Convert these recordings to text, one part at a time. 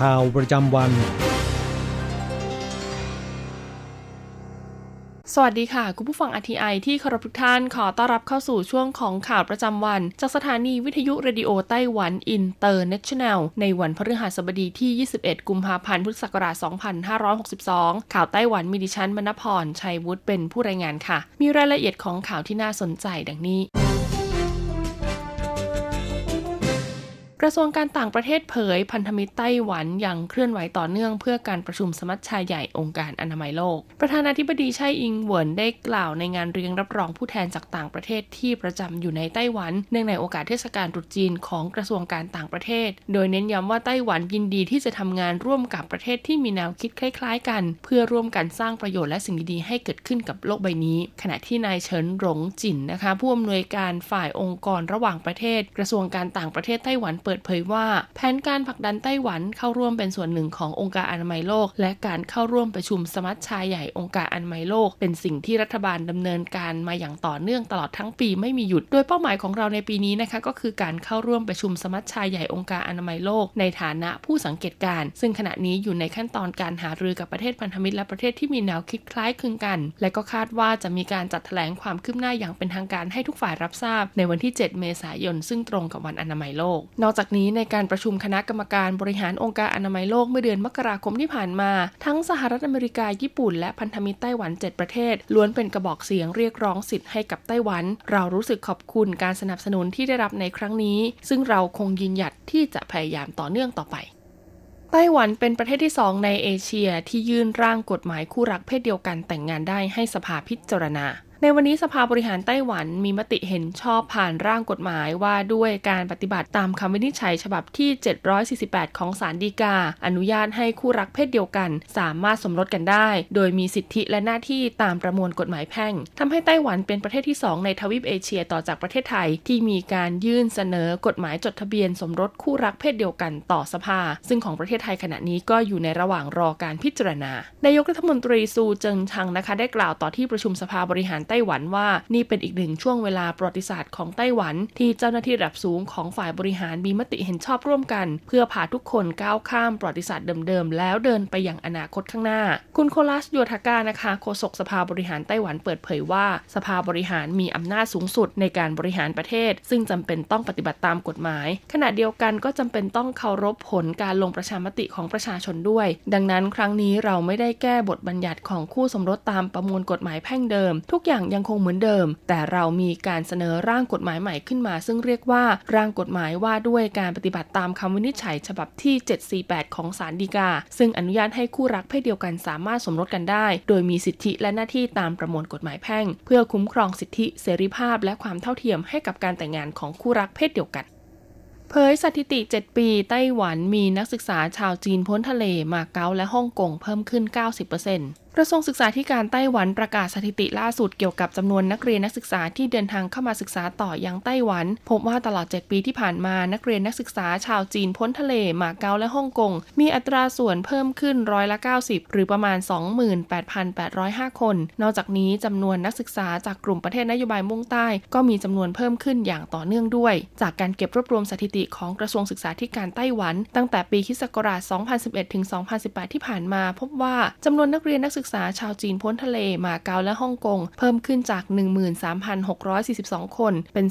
ข่าวประจำวัน สวัสดีค่ะ คุณผู้ฟัง RTI ที่เคารพทุกท่านขอต้อนรับเข้าสู่ช่วงของข่าวประจำวัน จากสถานีวิทยุ Radio Taiwan International ในวันพฤหัสบดีที่ 21 กุมภาพันธ์ พุทธศักราช 2562 ข่าวไต้หวันมีดิฉันมณพร ชัยวุฒิเป็นผู้รายงานค่ะ มีรายละเอียดของข่าวที่น่าสนใจดังนี้ ระทรวงการต่างประเทศเผย พันธมิตรไต้หวันยังเคลื่อนไหวต่อเนื่องเพื่อการประชุมสมัชชาใหญ่องค์การอนามัยโลก ประธานาธิบดีไช่อิงเหวินได้กล่าวในงานเรียงรับรองผู้แทนจากต่างประเทศที่ประจำอยู่ในไต้หวัน เนื่องในโอกาสเทศกาลตรุษจีนของกระทรวงการต่างประเทศ โดยเน้นย้ำว่าไต้หวันยินดีที่จะทำงานร่วมกับประเทศที่มีแนวคิดคล้ายๆ กัน เพื่อร่วมกันสร้างประโยชน์และสิ่งดีๆให้เกิดขึ้นกับโลกใบนี้ ขณะที่นายเฉินหลงจินนะคะผู้อำนวยการฝ่ายองค์กรระหว่างประเทศ กระทรวงการต่างประเทศไต้หวันเปิดเผยว่า แผนการผลักดันไต้หวันเข้าร่วมเป็นส่วนหนึ่งขององค์การอนามัยโลก และการเข้าร่วมประชุมสมัชชาใหญ่องค์การอนามัยโลก เป็นสิ่งที่รัฐบาลดำเนินการมาอย่างต่อเนื่องตลอดทั้งปีไม่มีหยุด โดยเป้าหมายของเราในปีนี้นะคะก็คือการเข้าร่วมประชุมสมัชชาใหญ่องค์การอนามัยโลก ในฐานะผู้สังเกตการ ซึ่งขณะนี้อยู่ในขั้นตอนการหารือกับประเทศพันธมิตรและประเทศที่มีแนวคิดคล้ายคลึงกัน และก็คาดว่าจะมีการจัดแถลงความคืบหน้าอย่างเป็นทางการให้ทุกฝ่ายรับทราบ ในวันที่ 7 เมษายน ซึ่งตรงกับวันอนามัยโลก นอกจากนี้ในการประชุมคณะกรรมการบริหารองค์การอนามัยโลกเมื่อเดือนมกราคมที่ผ่านมา ทั้งสหรัฐอเมริกาญี่ปุ่น และพันธมิตรไต้หวัน 7 ประเทศ ล้วนเป็นกระบอกเสียงเรียกร้องสิทธิ์ให้กับไต้หวัน เรารู้สึกขอบคุณการสนับสนุนที่ได้รับในครั้งนี้ ซึ่งเราคงยืนหยัดที่จะพยายามต่อเนื่องต่อไปไต้หวันเป็นประเทศที่สองในเอเชียที่ยื่นร่างกฎหมายคู่รักเพศเดียวกันแต่งงานได้ให้สภาพิจารณา ในวันนี้สภาบริหารไต้หวันมีมติเห็นชอบผ่านร่างกฎหมายว่าด้วยการปฏิบัติตามคำวินิจฉัยฉบับที่ 748 ของศาลฎีกา อนุญาตให้คู่รักเพศเดียวกัน สามารถสมรสกันได้ โดยมีสิทธิและหน้าที่ตามประมวลกฎหมายแพ่งทำให้ไต้หวันเป็นประเทศที่ 2 ในทวีปเอเชียต่อจากประเทศไทย ที่มีการยื่นเสนอกฎหมายจดทะเบียนสมรสคู่รักเพศเดียวกันต่อสภา ซึ่งของประเทศไทยขณะนี้ก็อยู่ในระหว่างรอการพิจารณานายกรัฐมนตรีซูเจิงชังนะคะได้กล่าวต่อที่ประชุมสภาบริหารไต้หวันว่านี่เป็นอีกหนึ่งช่วงเวลาประวัติศาสตร์ของไต้หวัน ที่เจ้าหน้าที่ระดับสูงของฝ่ายบริหารมีมติเห็นชอบร่วมกัน เพื่อพาทุกคนก้าวข้ามประวัติศาสตร์เดิมๆ แล้วเดินไปอย่างอนาคตข้างหน้า คุณโคลัสโยทากานะคะโฆษกสภาบริหารไต้หวันเปิดเผยว่า สภาบริหารมีอำนาจสูงสุดในการบริหารประเทศ ซึ่งจำเป็นต้องปฏิบัติตามกฎหมาย ขณะเดียวกันก็จำเป็นต้องเคารพผลการลงประชามติของประชาชนด้วย ดังนั้นครั้งนี้เราไม่ได้แก้บทบัญญัติของคู่สมรสตามประมวลกฎหมายแพ่งเดิม ทุกอย่างยังคงเหมือนเดิม แต่เรามีการเสนอร่างกฎหมายใหม่ขึ้นมา ซึ่งเรียกว่าร่างกฎหมายว่าด้วยการปฏิบัติตามคำวินิจฉัย ฉบับที่ 748 ของศาลฎีกา ซึ่งอนุญาตให้คู่รักเพศเดียวกันสามารถสมรสกันได้ โดยมีสิทธิและหน้าที่ตามประมวลกฎหมายแพ่ง เพื่อคุ้มครองสิทธิเสรีภาพ และความเท่าเทียมให้กับการแต่งงานของคู่รักเพศเดียวกันเผยสถิติ 7 ปี ไต้หวันมีนักศึกษาชาวจีนพ้นทะเลมาเก๊าและฮ่องกงเพิ่มขึ้น 90% กระทรวงศึกษาธิการไต้หวันประกาศสถิติล่าสุดเกี่ยวกับจำนวนนักเรียนนักศึกษาที่เดินทางเข้ามาศึกษาต่อยังไต้หวัน พบว่าตลอด 7 ปีที่ผ่านมานักเรียนนักศึกษาชาวจีนพ้นทะเลมาเก๊าและฮ่องกง มีอัตราส่วนเพิ่มขึ้นร้อยละ 90 หรือประมาณ 28,805 คน นอกจากนี้จำนวนนักศึกษาจากกลุ่มประเทศนโยบายมุ่งใต้ ก็มีจำนวนเพิ่มขึ้นอย่างต่อเนื่องด้วย จากการเก็บรวบรวมสถิติของกระทรวงศึกษาธิการไต้หวัน ตั้งแต่ปีคศ2011ถึง2018 ที่ผ่านมา พบว่าจำนวนนักเรียนนักศึกกษาชาวจีนพ้นทะเลมาเก๊าและฮ่องกง เพิ่มขึ้นจาก 13,642 คน เป็น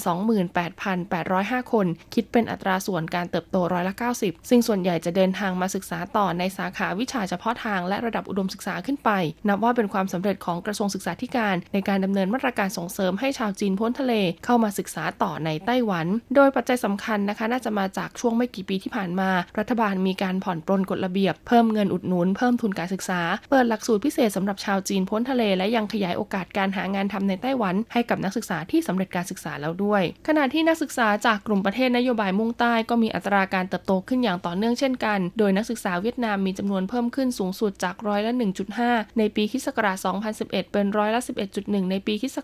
28,805 คน คิดเป็นอัตราส่วนการเติบโตร้อยละ 90 ซึ่งส่วนใหญ่จะเดินทางมาศึกษาต่อในสาขาวิชาเฉพาะทางและระดับอุดมศึกษาขึ้นไป นับว่าเป็นความสำเร็จของกระทรวงศึกษาธิการ ในการดำเนินมาตรการส่งเสริมให้ชาวจีนพ้นทะเลเข้ามาศึกษาต่อในไต้หวัน โดยปัจจัยสำคัญนะคะน่าจะมาจากช่วงไม่กี่ปีที่ผ่านมา รัฐบาลมีการผ่อนปลนกฎระเบียบ เพิ่มเงินอุดหนุน เพิ่มทุนการศึกษา เปิดหลักสูตรพิเศษสำหรับชาวจีนพ้นทะเล และยังขยายโอกาสการหางานทำในไต้หวันให้กับนักศึกษาที่สำเร็จการศึกษาแล้วด้วย ขณะที่นักศึกษาจากกลุ่มประเทศนโยบายมุ่งใต้ก็มีอัตราการเติบโตขึ้นอย่างต่อเนื่องเช่นกัน โดยนักศึกษาเวียดนามมีจำนวนเพิ่มขึ้นสูงสุดจากร้อยละ 1.5 ในปีคศ2011 เป็นร้อยละ 11.1 ในปีคศ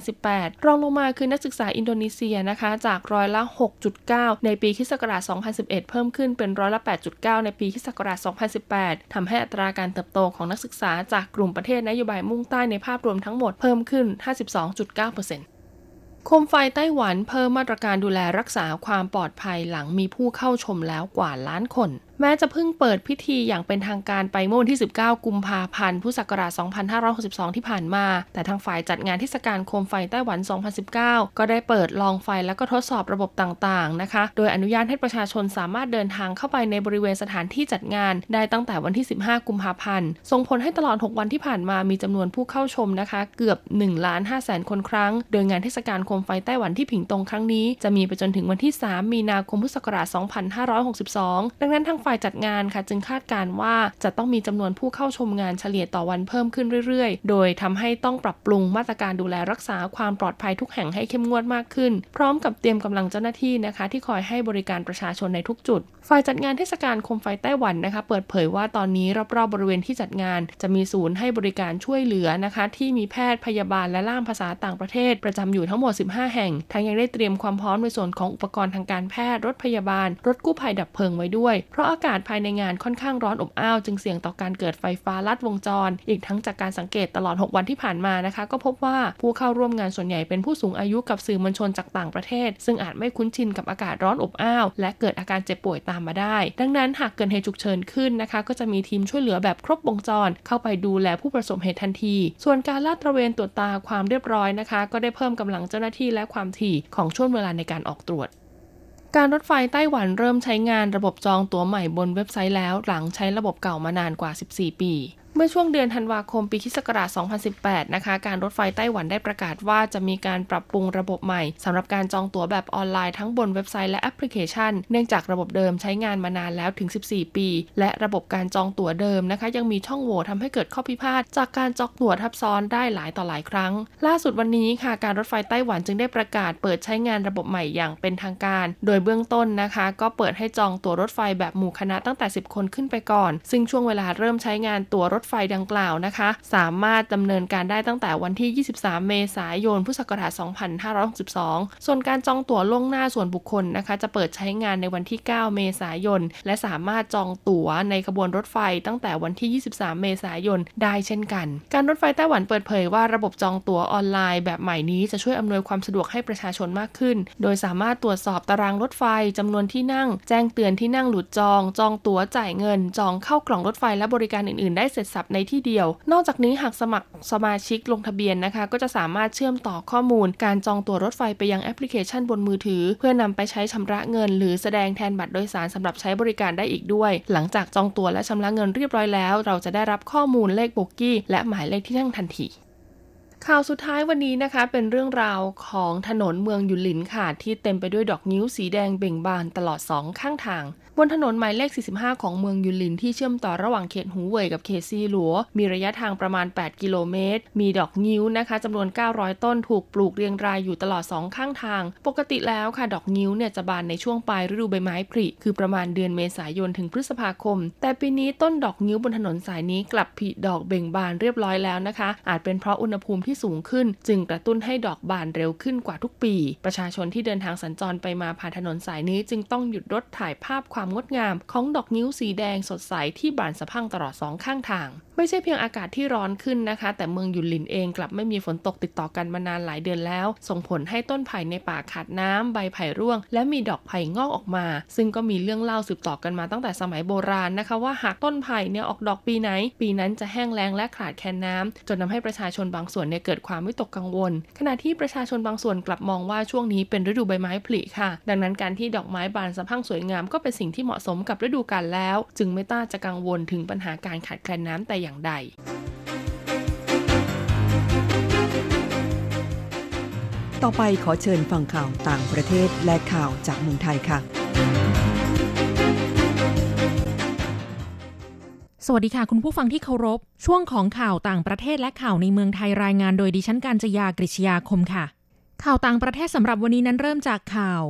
2018 รองลงมาคือนักศึกษาอินโดนีเซียนะคะ จากร้อยละ 6.9 ในปีคศ2011 เพิ่มขึ้นเป็นร้อยละ 8.9 ในปีคศ2018ทำให้อัตราการเติบโตของนักศึกษาจากกลุ่มประเทศนโยบายมุ่งใต้ในภาพรวมทั้งหมดเพิ่มขึ้น 52.9%โคมไฟไต้หวันเพิ่มมาตรการดูแลรักษาความปลอดภัยหลังมีผู้เข้าชมแล้วกว่าล้านคน แม้จะเพิ่งเปิดพิธีอย่างเป็นทางการไปเมื่อวันที่ 19 กุมภาพันธ์ พุทธศักราช 2562 ที่ผ่านมา แต่ทางฝ่ายจัดงานเทศกาลโคมไฟไต้หวัน 2019 ก็ได้เปิดลองไฟและก็ทดสอบระบบต่างๆ นะคะ โดยอนุญาตให้ประชาชนสามารถเดินทางเข้าไปในบริเวณสถานที่จัดงาน ได้ตั้งแต่วันที่ 15 กุมภาพันธ์ ส่งผลให้ตลอด 6 วันที่ผ่านมามีจำนวนผู้เข้าชมนะคะ เกือบ1ล้าน5แสนคนครั้ง โดยงานเทศกาลโคมไฟไต้หวันที่ผิงตงครั้งนี้ จะมีไปจนถึงวันที่ 3 มีนาคม พุทธศักราช 2562 ดังนั้นทางฝ่ายจัดงานค่ะจึงคาดการว่าจะต้องมีจำนวนผู้เข้าชมงานเฉลี่ยต่อวันเพิ่มขึ้นเรื่อยๆ โดยทำให้ต้องปรับปรุงมาตรการดูแลรักษาความปลอดภัยทุกแห่งให้เข้มงวดมากขึ้น พร้อมกับเตรียมกำลังเจ้าหน้าที่นะคะ ที่คอยให้บริการประชาชนในทุกจุด ฝ่ายจัดงานเทศกาลโคมไฟไต้หวันนะคะ เปิดเผยว่าตอนนี้รอบๆบริเวณที่จัดงาน จะมีศูนย์ให้บริการช่วยเหลือนะคะ ที่มีแพทย์พยาบาลและล่ามภาษาต่างประเทศ ประจำอยู่ทั้งหมด 15 แห่ง ทั้งยังได้เตรียมความพร้อมในส่วนของอุปกรณ์ทางการแพทย์รถพยาบาล รถกู้ภัยดับเพลิงไว้ด้วย เพราะอาากาศภายในงานค่อนข้างร้อนอบอ้าว จึงเสี่ยงต่อการเกิดไฟฟ้าลัดวงจร อีกทั้งจากการสังเกตตลอด 6 วันที่ผ่านมานะคะ ก็พบว่าผู้เข้าร่วมงานส่วนใหญ่เป็นผู้สูงอายุกับสื่อมวลชนจากต่างประเทศ ซึ่งอาจไม่คุ้นชินกับอากาศร้อนอบอ้าว และเกิดอาการเจ็บป่วยตามมาได้ ดังนั้นหากเกิดเหตุฉุกเฉินขึ้นนะคะ ก็จะมีทีมช่วยเหลือแบบครบวงจร เข้าไปดูแลผู้ประสบเหตุทันที ส่วนการลาดตระเวนตรวจตาความเรียบร้อยนะคะ ก็ได้เพิ่มกำลังเจ้าหน้าที่และความถี่ของช่วงเวลาในการออกตรวจ การรถไฟไต้หวันเริ่มใช้งานระบบจองตั๋วใหม่บนเว็บไซต์แล้ว หลังใช้ระบบเก่ามานานกว่า 14 ปี เมื่อช่วงเดือนธันวาคมปีคศ2018 นะคะ การรถไฟไต้หวันได้ประกาศว่าจะมีการปรับปรุงระบบใหม่สำหรับการจองตั๋วแบบออนไลน์ทั้งบนเว็บไซต์และแอปพลิเคชัน เนื่องจากระบบเดิมใช้งานมานานแล้วถึง 14 ปี และระบบการจองตั๋วเดิมนะคะ ยังมีช่องโหว่ทำให้เกิดข้อพิพาทจากการจองตั๋วทับซ้อนได้หลายต่อหลายครั้ง ล่าสุดวันนี้ค่ะ การรถไฟไต้หวันจึงได้ประกาศเปิดใช้งานระบบใหม่อย่างเป็นทางการ โดยเบื้องต้นนะคะ ก็เปิดให้จองตั๋วรถไฟแบบหมู่คณะตั้งแต่ 10 คนขึ้นไปก่อน ซึ่งช่วงเวลาเริ่มใช้งานตั๋วรถไฟดังกล่าวนะคะ สามารถดำเนินการได้ตั้งแต่วันที่ 23 เมษายน พุทธศักราช 2562 ส่วนการจองตั๋วล่วงหน้าส่วนบุคคลนะคะ จะเปิดใช้งานในวันที่ 9 เมษายน และสามารถจองตั๋วในขบวนรถไฟตั้งแต่วันที่ 23 เมษายนได้เช่นกัน การรถไฟไต้หวันเปิดเผยว่าระบบจองตั๋วออนไลน์แบบใหม่นี้จะช่วยอำนวยความสะดวกให้ประชาชนมากขึ้น โดยสามารถตรวจสอบตารางรถไฟจำนวนที่นั่ง แจ้งเตือนที่นั่งหลุดจอง จองตั๋วจ่ายเงิน จองเข้ากล่องรถไฟและบริการอื่น ๆ ได้เสร็จสับในที่เดียว นอกจากนี้หากสมัครสมาชิกลงทะเบียนนะคะ ก็จะสามารถเชื่อมต่อข้อมูล การจองตั๋วรถไฟไปยังแอปพลิเคชันบนมือถือ เพื่อนำไปใช้ชำระเงิน หรือแสดงแทนบัตรโดยสารสำหรับใช้บริการได้อีกด้วย หลังจากจองตั๋วและชำระเงินเรียบร้อยแล้ว เราจะได้รับข้อมูลเลขโบกี้ และหมายเลขที่นั่งทันทีข่าวสุดท้ายวันนี้นะคะเป็นเรื่องราวของถนนเมืองยุนหลินค่ะที่เต็มไปด้วยดอกนิ้วสีแดงเบ่งบานตลอดสองข้างทาง บนถนนหมายเลข 45 ของเมืองยุนลินที่เชื่อมต่อระหว่างเขตหูเว่ยกับเขตซีหลัว มีระยะทางประมาณ 8 กิโลเมตร มีดอกงิ้วนะคะจำนวน 900 ต้นถูกปลูกเรียงรายอยู่ตลอด 2 ข้างทาง ปกติแล้วค่ะดอกงิ้วเนี่ยจะบานในช่วงปลายฤดูใบไม้ผลิคือประมาณเดือนเมษายนถึงพฤษภาคม แต่ปีนี้ต้นดอกงิ้วบนถนนสายนี้กลับผลิดอกเบ่งบานเรียบร้อยแล้วนะคะ อาจเป็นเพราะอุณหภูมิที่สูงขึ้น จึงกระตุ้นให้ดอกบานเร็วขึ้นกว่าทุกปี ประชาชนที่เดินทางสัญจรไปมาผ่านถนนสายนี้จึงต้องหยุดรถถ่ายภาพความความงดงามของดอกนิ้วสีแดงสดใสที่บานสะพังตลอดสองข้างทาง ไม่ใช่เพียงอากาศที่ร้อนขึ้นนะคะ แต่เมืองยุนลินเองกลับไม่มีฝนตกติดต่อกันมานานหลายเดือนแล้ว ส่งผลให้ต้นไผ่ในป่าขาดน้ำใบไผ่ร่วง และมีดอกไผ่งอกออกมา ซึ่งก็มีเรื่องเล่าสืบต่อกันมาตั้งแต่สมัยโบราณนะคะ ว่าหากต้นไผ่เนี่ยออกดอกปีไหน ปีนั้นจะแห้งแล้งและขาดแคลนน้ำจนทาให้ประชาชนบางส่วนเนี่ยเกิดความวิตกกังวล ขณะที่ประชาชนบางส่วนกลับมองว่าช่วงนี้เป็นฤดูใบไม้ผลิค่ะ ดังนั้นการที่ดอกไม้บานสะพังสวยงามก็เป็นสิ่งที่เหมาะสมกับฤดูกาลแล้ว จึงไม่ต้าจะกังวลถึงปัญหาการขาดแคลนน้ำแต่อย่างใดต่อไปขอเชิญฟังข่าวต่างประเทศและข่าวจากเมืองไทยค่ะ สวัสดีค่ะคุณผู้ฟังที่เคารพ ช่วงของข่าวต่างประเทศและข่าวในเมืองไทยรายงานโดยดิฉันการจยากริชยาคมค่ะ ข่าวต่างประเทศสำหรับวันนี้นั้นเริ่มจากข่าว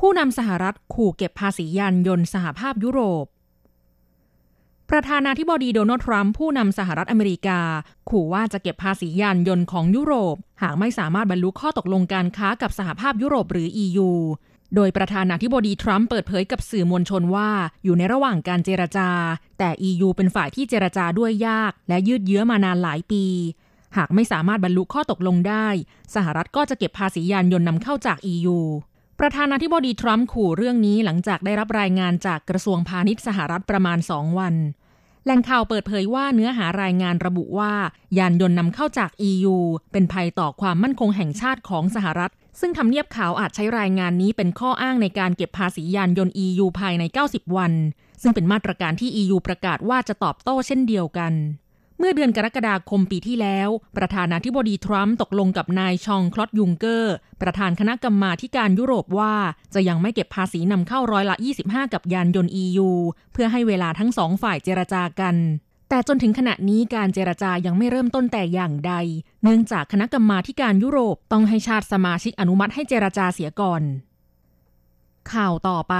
ผู้นำสหรัฐขู่เก็บภาษียานยนต์สหภาพยุโรป ประธานาธิบดีโดนัลด์ทรัมป์ผู้นำสหรัฐอเมริกา ขู่ว่าจะเก็บภาษียานยนต์ของยุโรป หากไม่สามารถบรรลุข้อตกลงการค้ากับสหภาพยุโรปหรือ EU โดยประธานาธิบดีทรัมป์เปิดเผยกับสื่อมวลชนว่าอยู่ในระหว่างการเจรจา แต่ EU เป็นฝ่ายที่เจรจาด้วยยาก และยืดเยื้อมานานหลายปี หากไม่สามารถบรรลุข้อตกลงได้ สหรัฐก็จะเก็บภาษียานยนต์นำเข้าจาก EU ประธานาธิบดีทรัมป์ขู่เรื่องนี้หลังจากได้รับรายงานจากกระทรวงพาณิชย์สหรัฐประมาณ 2 วัน แหล่งข่าวเปิดเผยว่าเนื้อหารายงานระบุว่า ยานยนต์นำเข้าจาก EU เป็นภัยต่อความมั่นคงแห่งชาติของสหรัฐ ซึ่งทำเนียบขาวอาจใช้รายงานนี้เป็นข้ออ้างในการเก็บภาษียานยนต์ EU ภายใน 90 วัน ซึ่งเป็นมาตรการที่ EU ประกาศว่าจะตอบโต้เช่นเดียวกัน เมื่อเดือนกรกฎาคมปีที่แล้ว ประธานาธิบดีทรัมป์ตกลงกับนายชองคลอดยุงเกอร์ ประธานคณะกรรมาการยุโรปว่า จะยังไม่เก็บภาษีนำเข้าร้อยละ 25 กับยานยนต์ EU เพื่อให้เวลาทั้งสองฝ่ายเจรจากัน แต่จนถึงขณะนี้การเจรจายังไม่เริ่มต้นแต่อย่างใด เนื่องจากคณะกรรมาการยุโรปต้องให้ชาติสมาชิกอนุมัติให้เจรจาเสียก่อน ข่าวต่อไป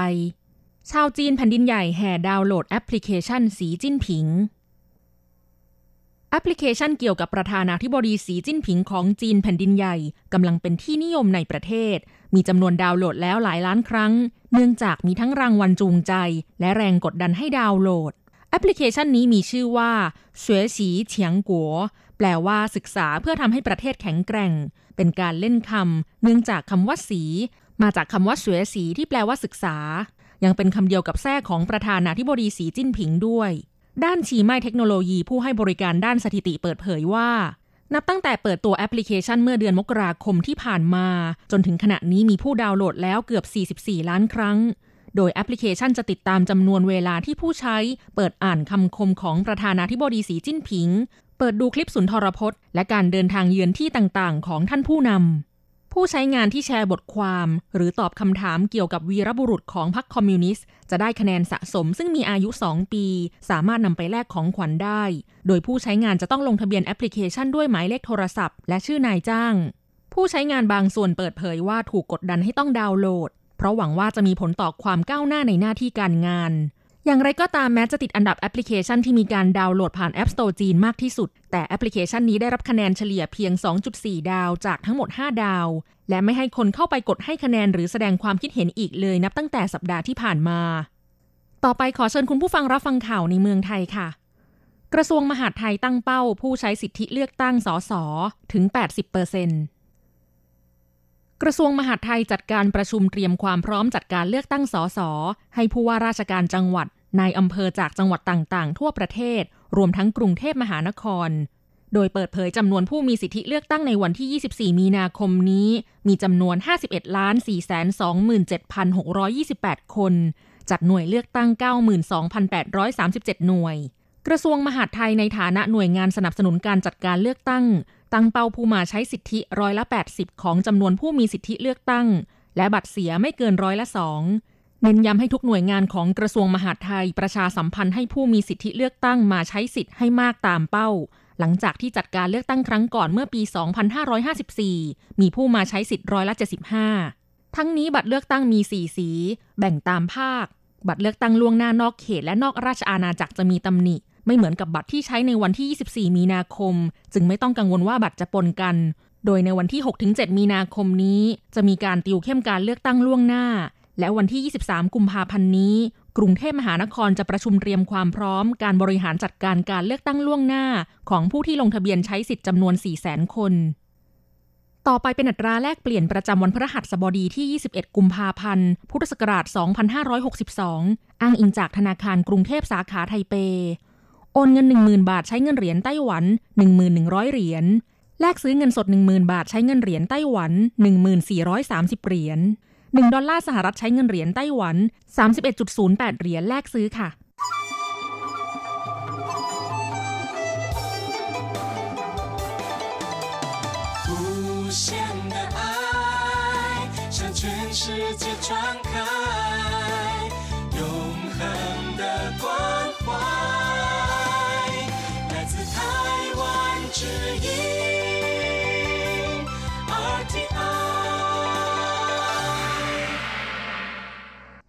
ชาวจีนแผ่นดินใหญ่แห่ดาวน์โหลดแอปพลิเคชันสีจิ้นผิง แอปพลิเคชันเกี่ยวกับประธานาธิบดีสีจิ้นผิงของจีนแผ่นดินใหญ่กำลังเป็นที่นิยมในประเทศ มีจำนวนดาวน์โหลดแล้วหลายล้านครั้ง เนื่องจากมีทั้งรางวัลจูงใจ และแรงกดดันให้ดาวน์โหลด แอปพลิเคชันนี้มีชื่อว่าเสวยสีเฉียงกัวแปลว่าศึกษาเพื่อทำให้ประเทศแข็งแกร่ง เป็นการเล่นคำเนื่องจากคำว่าสี มาจากคำว่าเสวยสีที่แปลว่าศึกษา ยังเป็นคำเดียวกับแท้ของประธานาธิบดีสีจิ้นผิงด้วย ด้านชีไม้เทคโนโลยีผู้ให้บริการด้านสถิติเปิดเผยว่า นับตั้งแต่เปิดตัวแอปพลิเคชันเมื่อเดือนมกราคมที่ผ่านมา จนถึงขณะนี้มีผู้ดาวน์โหลดแล้วเกือบ 44 ล้านครั้ง โดยแอปพลิเคชันจะติดตามจำนวนเวลาที่ผู้ใช้ เปิดอ่านคำคมของประธานาธิบดีสีจิ้นผิง เปิดดูคลิปสุนทรพจน์ และการเดินทางเยือนที่ต่างๆ ของท่านผู้นำผู้ใช้งานที่แชร์บทความ หรือตอบคำถามเกี่ยวกับวีรบุรุษของพรรคคอมมิวนิสต์ จะได้คะแนนสะสมซึ่งมีอายุ 2 ปี สามารถนำไปแลกของขวัญได้ โดยผู้ใช้งานจะต้องลงทะเบียนแอปพลิเคชันด้วยหมายเลขโทรศัพท์ และชื่อนายจ้าง ผู้ใช้งานบางส่วนเปิดเผยว่าถูกกดดันให้ต้องดาวน์โหลด เพราะหวังว่าจะมีผลต่อความก้าวหน้าในหน้าที่การงาน อย่างไรก็ตามแม้จะติดอันดับแอปพลิเคชันที่มีการดาวน์โหลดผ่าน App Store จีนมากที่สุด แต่แอปพลิเคชันนี้ได้รับคะแนนเฉลี่ยเพียง 2.4 ดาวจากทั้งหมด 5 ดาว และไม่ให้คนเข้าไปกดให้คะแนนหรือแสดงความคิดเห็นอีกเลย นับตั้งแต่สัปดาห์ที่ผ่านมา ต่อไปขอเชิญคุณผู้ฟังรับฟังข่าวในเมืองไทยค่ะ กระทรวงมหาดไทยตั้งเป้า ผู้ใช้สิทธิเลือกตั้งสสถึง 80%เปอร์เซ็นต์ กระทรวงมหาดไทยจัดการประชุมเตรียมความพร้อมจัดการเลือกตั้งสสให้ผู้ว่าราชการจังหวัดนายอำเภอจากจังหวัดต่างๆ ทั่วประเทศ รวมทั้งกรุงเทพมหานคร โดยเปิดเผยจำนวนผู้มีสิทธิเลือกตั้งในวันที่ 24 มีนาคมนี้ มีจำนวน 51ล้าน427,628 คน จัดหน่วยเลือกตั้ง 92,837 หน่วย กระทรวงมหาดไทยในฐานะหน่วยงานสนับสนุนการจัดการเลือกตั้ง ตั้งเป้าผู้มาใช้สิทธิร้อยละ 80 ของจำนวนผู้มีสิทธิเลือกตั้ง และบัตรเสียไม่เกินร้อยละสองเน้นย้ำให้ทุกหน่วยงานของกระทรวงมหาดไทยประชาสัมพันธ์ให้ผู้มีสิทธิเลือกตั้งมาใช้สิทธิ์ให้มากตามเป้า หลังจากที่จัดการเลือกตั้งครั้งก่อนเมื่อปี 2554 มีผู้มาใช้สิทธิ์ร้อยละ 75 ทั้งนี้บัตรเลือกตั้งมี 4 สี แบ่งตามภาค บัตรเลือกตั้งล่วงหน้านอกเขตและนอกราชอาณาจักรจะมีตำหนิ ไม่เหมือนกับบัตรที่ใช้ในวันที่ 24 มีนาคม จึงไม่ต้องกังวลว่าบัตรจะปนกัน โดยในวันที่ 6-7 มีนาคมนี้ จะมีการติวเข้มการเลือกตั้งล่วงหน้า และวันที่ 23 กุมภาพันธ์นี้ กรุงเทพมหานครจะประชุมเตรียมความพร้อม การบริหารจัดการการเลือกตั้งล่วงหน้า ของผู้ที่ลงทะเบียนใช้สิทธิ์จำนวน 4 0 0 0 0 0 คน ต่อไปเป็นอัตราแลกเปลี่ยนประจำวันพฤหัสบดีที่ 21 กุมภาพันธ์ พุทธศักราช 2562 อ้างอิงจากธนาคารกรุงเทพสาขาไทเป โอนเงิน 10,000 บาทใช้เงินเหรียญไต้หวัน 1,100 เหรียญแลกซื้อเงินสด 10,000 บาทใช้เงินเหรียญไต้หวัน 1430 เหรียญ1ดอลลาร์สหรัฐใช้เงินเหรียญไต้หวัน 31.08 เหรียญแลกซื้อค่ะ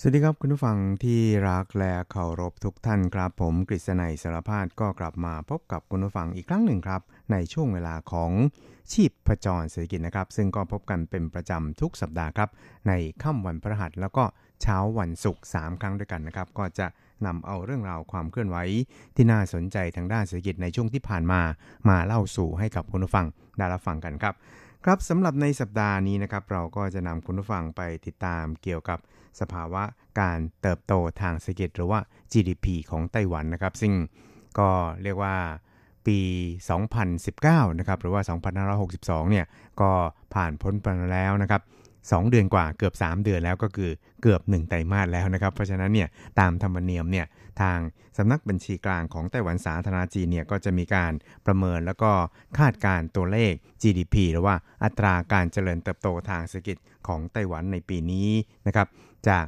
สวัสดีครับคุณผู้ฟังที่รักและเคารพทุกท่านครับ ผมกฤษณัยสารพาดก็กลับมาพบกับคุณผู้ฟังอีกครั้งหนึ่งครับ ในช่วงเวลาของชีพประจรเศรษฐกิจนะครับ ซึ่งก็พบกันเป็นประจำทุกสัปดาห์ครับ ในค่ำวันพฤหัสแล้วก็เช้าวันศุกร์3ครั้งด้วยกันนะครับ ก็จะนำเอาเรื่องราวความเคลื่อนไหวที่น่าสนใจทางด้านเศรษฐกิจในช่วงที่ผ่านมา มาเล่าสู่ให้กับคุณผู้ฟังได้รับฟังกันครับ ครับสำหรับในสัปดาห์นี้นะครับ เราก็จะนำคุณผู้ฟังไปติดตามเกี่ยวกับสภาวะการเติบโตทางเศรษฐกิจหรือว่า GDP ของไต้หวันนะครับ ซึ่งก็เรียกว่าปี 2019 นะครับ หรือว่า 2562 เนี่ย ก็ผ่านพ้นไปแล้วนะครับ 2 เดือนกว่าเกือบ 3 เดือนแล้วก็คือเกือบ 1 ไตรมาสแล้วนะครับ เพราะฉะนั้นเนี่ยตามธรรมเนียมเนี่ยทางสำนักบัญชีกลางของไต้หวันสาธารณจีนเนี่ยก็จะมีการประเมินแล้วก็คาดการตัวเลข GDP หรือว่าอัตราการเจริญเติบโตทางเศรษฐกิจของไต้หวันในปีนี้นะครับจาก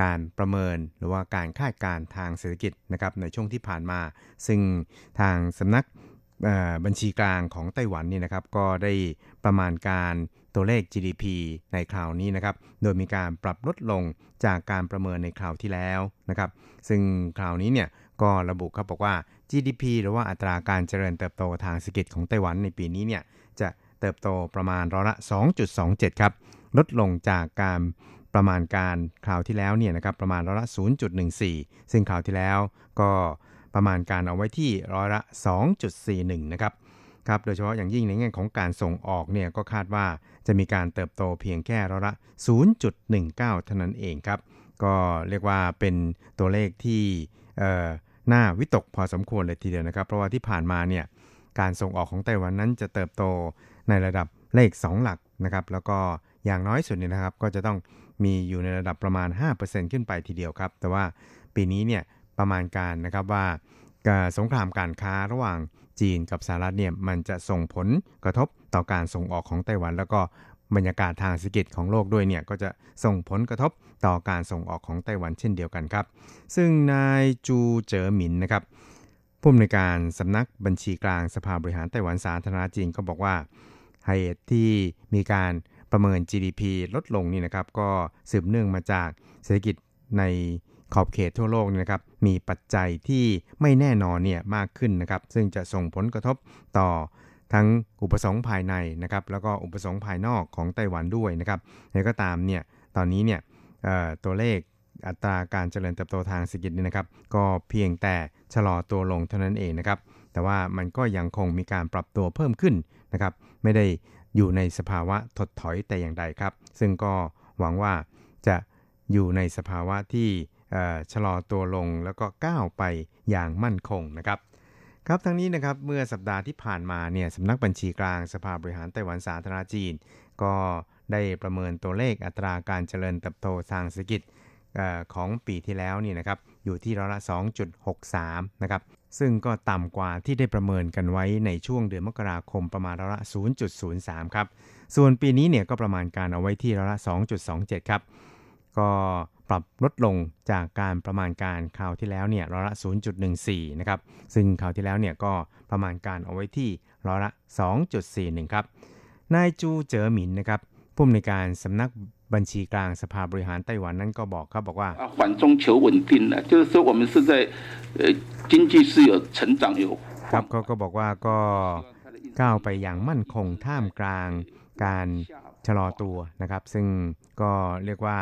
การประเมินหรือว่าการคาดการทางเศรษฐกิจนะครับในช่วงที่ผ่านมา ซึ่งทางสำนักบัญชีกลางของไต้หวันนี่นะครับก็ได้ประมาณการ ตัวเลข GDP ในคราวนี้นะครับ โดยมีการปรับลดลงจากการประเมินในคราวที่แล้วนะครับ ซึ่งคราวนี้เนี่ยก็ระบุครับบอกว่า GDP หรือว่าอัตราการเจริญเติบโตทางเศรษฐกิจของไต้หวันในปีนี้เนี่ยจะเติบโตประมาณร้อยละ 2.27 ครับ ลดลงจากการประมาณการคราวที่แล้วเนี่ยนะครับประมาณร้อยละ 0.14 ซึ่งคราวที่แล้วก็ประมาณการเอาไว้ที่ร้อยละ 2.41 นะครับ ครับ โดยเฉพาะอย่างยิ่งในแง่ของการส่งออกเนี่ยก็คาดว่า จะมีการเติบโตเพียงแค่ร้อยละ 0.19 เท่านั้นเองครับ ก็เรียกว่าเป็นตัวเลขที่น่าวิตกพอสมควรเลยทีเดียวนะครับ เพราะว่าที่ผ่านมาเนี่ยการส่งออกของไต้หวันนั้นจะเติบโตในระดับเลข 2 หลักนะครับ แล้วก็อย่างน้อยสุดเนี่ยนะครับ ก็จะต้องมีอยู่ในระดับประมาณ 5%ขึ้นไปทีเดียวครับ แต่ว่าปีนี้เนี่ยประมาณการนะครับว่าสงครามการค้าระหว่างจีนกับสหรัฐเนี่ยมันจะส่งผลกระทบ ต่อการส่งออกของไต้หวัน แล้วก็บรรยากาศทางเศรษฐกิจของโลกด้วยเนี่ยก็จะส่งผลกระทบต่อการส่งออกของไต้หวันเช่นเดียวกันครับ ซึ่งนายจูเจ๋อหมินนะครับผู้อำนวยการสำนักบัญชีกลางสภาบริหารไต้หวันสาธารณจีนก็บอกว่าเหตุที่มีการประเมิน GDP ลดลงนี่นะครับก็สืบเนื่องมาจากเศรษฐกิจในขอบเขตทั่วโลกนะครับมีปัจจัยที่ไม่แน่นอนเนี่ยมากขึ้นนะครับซึ่งจะส่งผลกระทบต่อ ทั้งอุปสงค์ภายในนะครับแล้วก็อุปสงค์ภายนอกของไต้หวันด้วยนะครับแล้วก็ตามเนี่ยตอนนี้เนี่ยตัวเลขอัตราการเจริญเติบโตทางเศรษฐกิจนี่นะครับ ก็เพียงแต่ชะลอตัวลงเท่านั้นเองนะครับ แต่ว่ามันก็ยังคงมีการปรับตัวเพิ่มขึ้นนะครับ ไม่ได้อยู่ในสภาวะถดถอยแต่อย่างใดครับ ซึ่งก็หวังว่าจะอยู่ในสภาวะที่ชะลอตัวลงแล้วก็ก้าวไปอย่างมั่นคงนะครับ ครับทั้งนี้นะครับเมื่อสัปดาห์ที่ผ่านมาเนี่ยสำนักบัญชีกลางสภาบริหารไต้หวันสาธารณจีน ก็ได้ประเมินตัวเลขอัตราการเจริญเติบโตทางเศรษฐกิจของปีที่แล้วนี่นะครับอยู่ที่ร้อยละ 2.63 นะครับซึ่งก็ต่ำกว่าที่ได้ประเมินกันไว้ในช่วงเดือนมกราคมประมาณร้อยละ 0.03 ครับ ส่วนปีนี้เนี่ยก็ประมาณการเอาไว้ที่ร้อยละ 2.27 ครับ ก็ ปรับลดลงจากการประมาณการคราวที่แล้วเนี่ยร้อยละ 0.14 นะครับ ซึ่งคราวที่แล้วเนี่ยก็ประมาณการเอาไว้ที่ร้อยละ 2.41 ครับ นายจูเจ๋อหมินนะครับผู้อำนวยการสำนักบัญชีกลางสภาบริหารไต้หวันนั้นก็บอกครับบอกว่า缓中求稳定了就是说我们是在呃经济是有成长有ครับเขาก็บอกว่าก็ก้าวไปอย่างมั่นคงท่ามกลางการชะลอตัวนะครับ ซึ่งก็เรียกว่า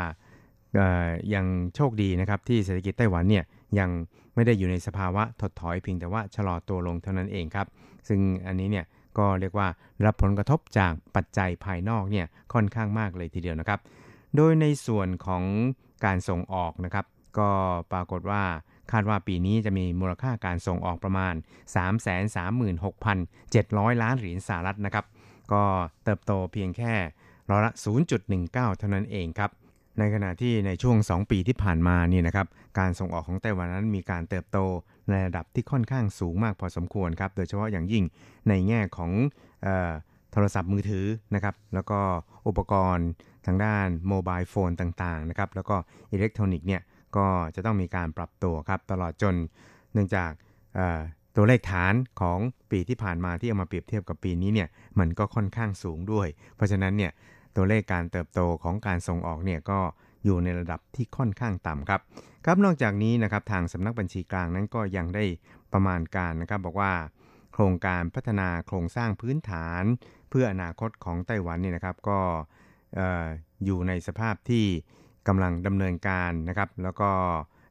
ยังโชคดีนะครับที่เศรษฐกิจไต้หวันเนี่ยยังไม่ได้อยู่ในสภาวะถดถอยเพียงแต่ว่าชะลอตัวลงเท่านั้นเองครับ ซึ่งอันนี้เนี่ยก็เรียกว่ารับผลกระทบจากปัจจัยภายนอกเนี่ยค่อนข้างมากเลยทีเดียวนะครับ โดยในส่วนของการส่งออกนะครับ ก็ปรากฏว่าคาดว่าปีนี้จะมีมูลค่าการส่งออกประมาณ 336,700 ล้านเหรียญสหรัฐนะครับ ก็เติบโตเพียงแค่ร้อยละ 0.19 เท่านั้นเองครับ ในขณะที่ในช่วง 2 ปีที่ผ่านมานี่นะครับการส่งออกของไต้หวันนั้นมีการเติบโตในระดับที่ค่อนข้างสูงมากพอสมควรครับ โดยเฉพาะอย่างยิ่งในแง่ของโทรศัพท์มือถือนะครับ แล้วก็อุปกรณ์ทางด้านโมบายโฟนต่างๆนะครับ แล้วก็อิเล็กทรอนิกส์เนี่ยก็จะต้องมีการปรับตัวครับ ตลอดจนเนื่องจากตัวเลขฐานของปีที่ผ่านมาที่เอามาเปรียบเทียบกับปีนี้เนี่ยมันก็ค่อนข้างสูงด้วย เพราะฉะนั้นเนี่ย ตัวเลขการเติบโตของการส่งออกเนี่ยก็อยู่ในระดับที่ค่อนข้างต่ำครับ ครับนอกจากนี้นะครับทางสำนักบัญชีกลางนั้นก็ยังได้ประมาณการนะครับบอกว่า โครงการพัฒนาโครงสร้างพื้นฐาน เพื่ออนาคตของไต้หวันเนี่ยนะครับก็อยู่ในสภาพที่กำลังดำเนินการนะครับ แล้วก็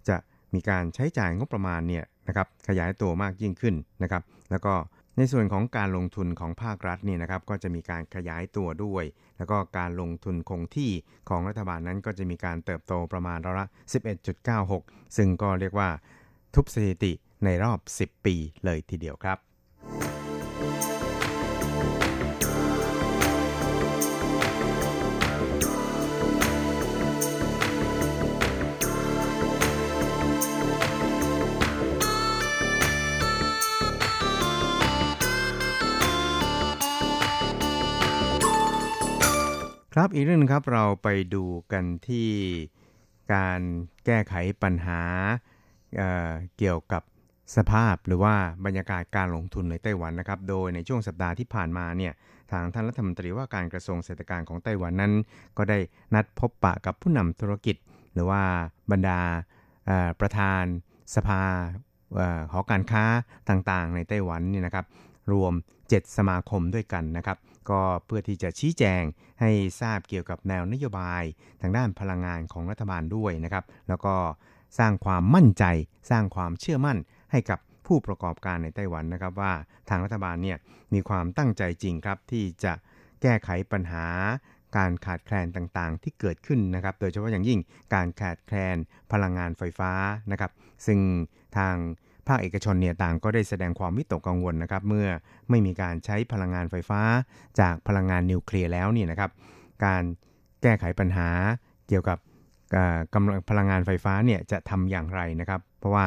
จะมีการใช้จ่ายงบประมาณเนี่ยนะครับขยายตัวมากยิ่งขึ้นนะครับ แล้วก็ ในส่วนของการลงทุนของภาครัฐนี่นะครับก็จะมีการขยายตัวด้วย แล้วก็การลงทุนคงที่ของรัฐบาลนั้นก็จะมีการเติบโตประมาณร้อยละ 11.96 ซึ่งก็เรียกว่าทุบสถิติในรอบ 10 ปีเลยทีเดียวครับ ครับอีกเรื่องนึงครับเราไปดูกันที่การแก้ไขปัญหาเเกี่ยวกับสภาพหรือว่าบรรยากาศการลงทุนในไต้หวันนะครับ โดยในช่วงสัปดาห์ที่ผ่านมาเนี่ยทางท่านรัฐมนตรีว่าการกระทรวงเศรษฐการของไต้หวันนั้น ก็ได้นัดพบปะกับผู้นำธุรกิจ หรือว่าบรรดาประธานสภาหอการค้าต่างๆ ในไต้หวันนี่นะครับ รวม 7 สมาคมด้วยกันนะครับ ก็เพื่อที่จะชี้แจงให้ทราบเกี่ยวกับแนวนโยบายทางด้านพลังงานของรัฐบาลด้วยนะครับ แล้วก็สร้างความมั่นใจ สร้างความเชื่อมั่นให้กับผู้ประกอบการในไต้หวันนะครับ ว่าทางรัฐบาลเนี่ยมีความตั้งใจจริงครับ ที่จะแก้ไขปัญหาการขาดแคลนต่างๆ ที่เกิดขึ้นนะครับ โดยเฉพาะอย่างยิ่งการขาดแคลนพลังงานไฟฟ้านะครับ ซึ่งทางาคเอกชนเนี่ยต่างก็ได้แสดงความวิตกกังวลนะครับเมื่อไม่มีการใช้พลังงานไฟฟ้าจากพลังงานนิวเคลียร์แล้วนี่นะครับการแก้ไขปัญหาเกี่ยวกับกำลังพลังงานไฟฟ้าเนี่ยจะทำอย่างไรนะครับ เพราะว่า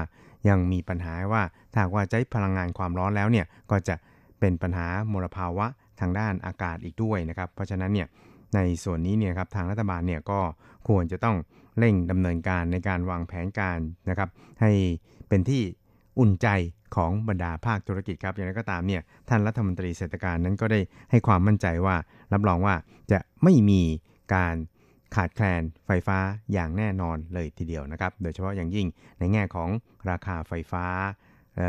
ยังมีปัญหาว่าถ้าว่าใช้พลังงานความร้อนแล้วเนี่ยก็จะเป็นปัญหามลภาวะทางด้านอากาศอีกด้วยนะครับ เพราะฉะนั้นเนี่ยในส่วนนี้เนี่ยครับทางรัฐบาลเนี่ยก็ควรจะต้องเร่งดำเนินการในการวางแผนการนะครับ ให้เป็นที่ อุ่นใจของบรรดาภาคธุรกิจครับอย่างไรก็ตามเนี่ยท่านรัฐมนตรีเศรษฐการนั้นก็ได้ให้ความมั่นใจว่า รับรองว่าจะไม่มีการขาดแคลนไฟฟ้าอย่างแน่นอนเลยทีเดียวนะครับ โดยเฉพาะอย่างยิ่งในแง่ของราคาไฟฟ้า